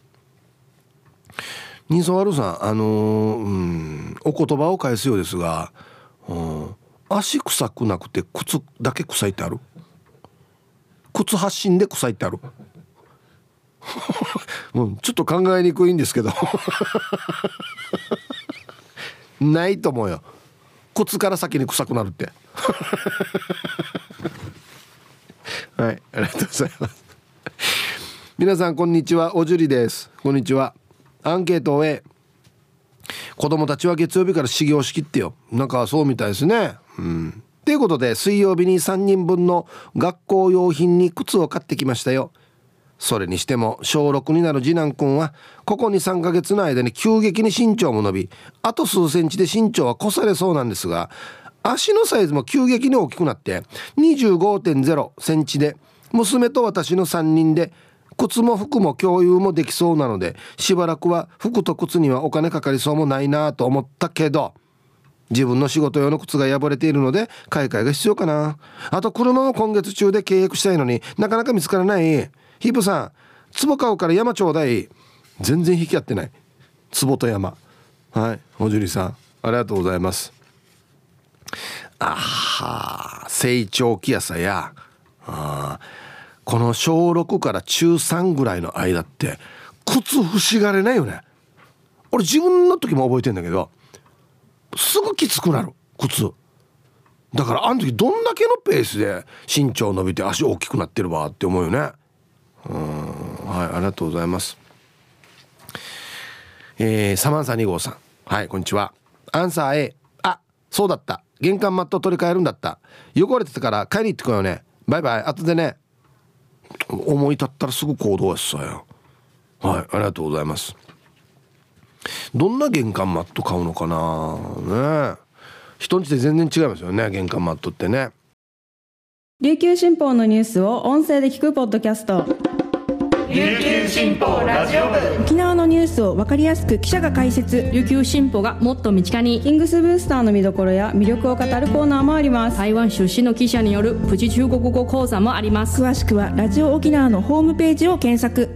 Speaker 1: 人相悪さんあのー、うんお言葉を返すようですが、うん、足臭くなくて靴だけ臭いってある？靴発信で臭いってある？[laughs] うん、ちょっと考えにくいんですけど。[laughs] ないと思うよ。靴から先に臭くなるって。[laughs] りがとうございます。皆さんこんにちは。おじゅりです。こんにちは。アンケートを終え子供たちは月曜日から始業式ってよ。なんかそうみたいですね。うん。ということで水曜日に3人分の学校用品に靴を買ってきましたよ。それにしても小6になる次男くんはここ23ヶ月の間に急激に身長も伸びあと数センチで身長は越されそうなんですが足のサイズも急激に大きくなって25.0センチで娘と私の3人で靴も服も共有もできそうなのでしばらくは服と靴にはお金かかりそうもないなと思ったけど自分の仕事用の靴が破れているので買い替えが必要かな。あと車も今月中で契約したいのになかなか見つからない。ヒープさん壺買うから山ちょうだい。全然引き合ってない。壺と山。はいおじりさんありがとうございます。あは成長期やさや。あこの小6から中3ぐらいの間って靴欲しがれないよね。俺自分の時も覚えてんだけどすぐきつくなる靴。だからあの時どんだけのペースで身長伸びて足大きくなってるわって思うよね。うんはいありがとうございます。えー、サマンサ2号さん。はいこんにちは。アンサー A あそうだった。玄関マット取り替えるんだった。汚れてたから買いに行ってこようね。バイバイ。後でね。思い立ったらすぐ行動やっさよはいありがとうございます。どんな玄関マット買うのかな？ね。人んちで全然違いますよね玄関マットってね。
Speaker 3: 琉球新報のニュースを音声で聞くポッドキャスト。
Speaker 4: 琉球新報ラジオ部。
Speaker 3: 沖縄のニュースを分かりやすく記者が解説。
Speaker 5: 琉球新報がもっと身近に。
Speaker 3: キングスブースターの見どころや魅力を語るコーナーもあります。
Speaker 5: 台湾出身の記者によるプチ中国語講座もあります。
Speaker 3: 詳しくはラジオ沖縄のホームページを検索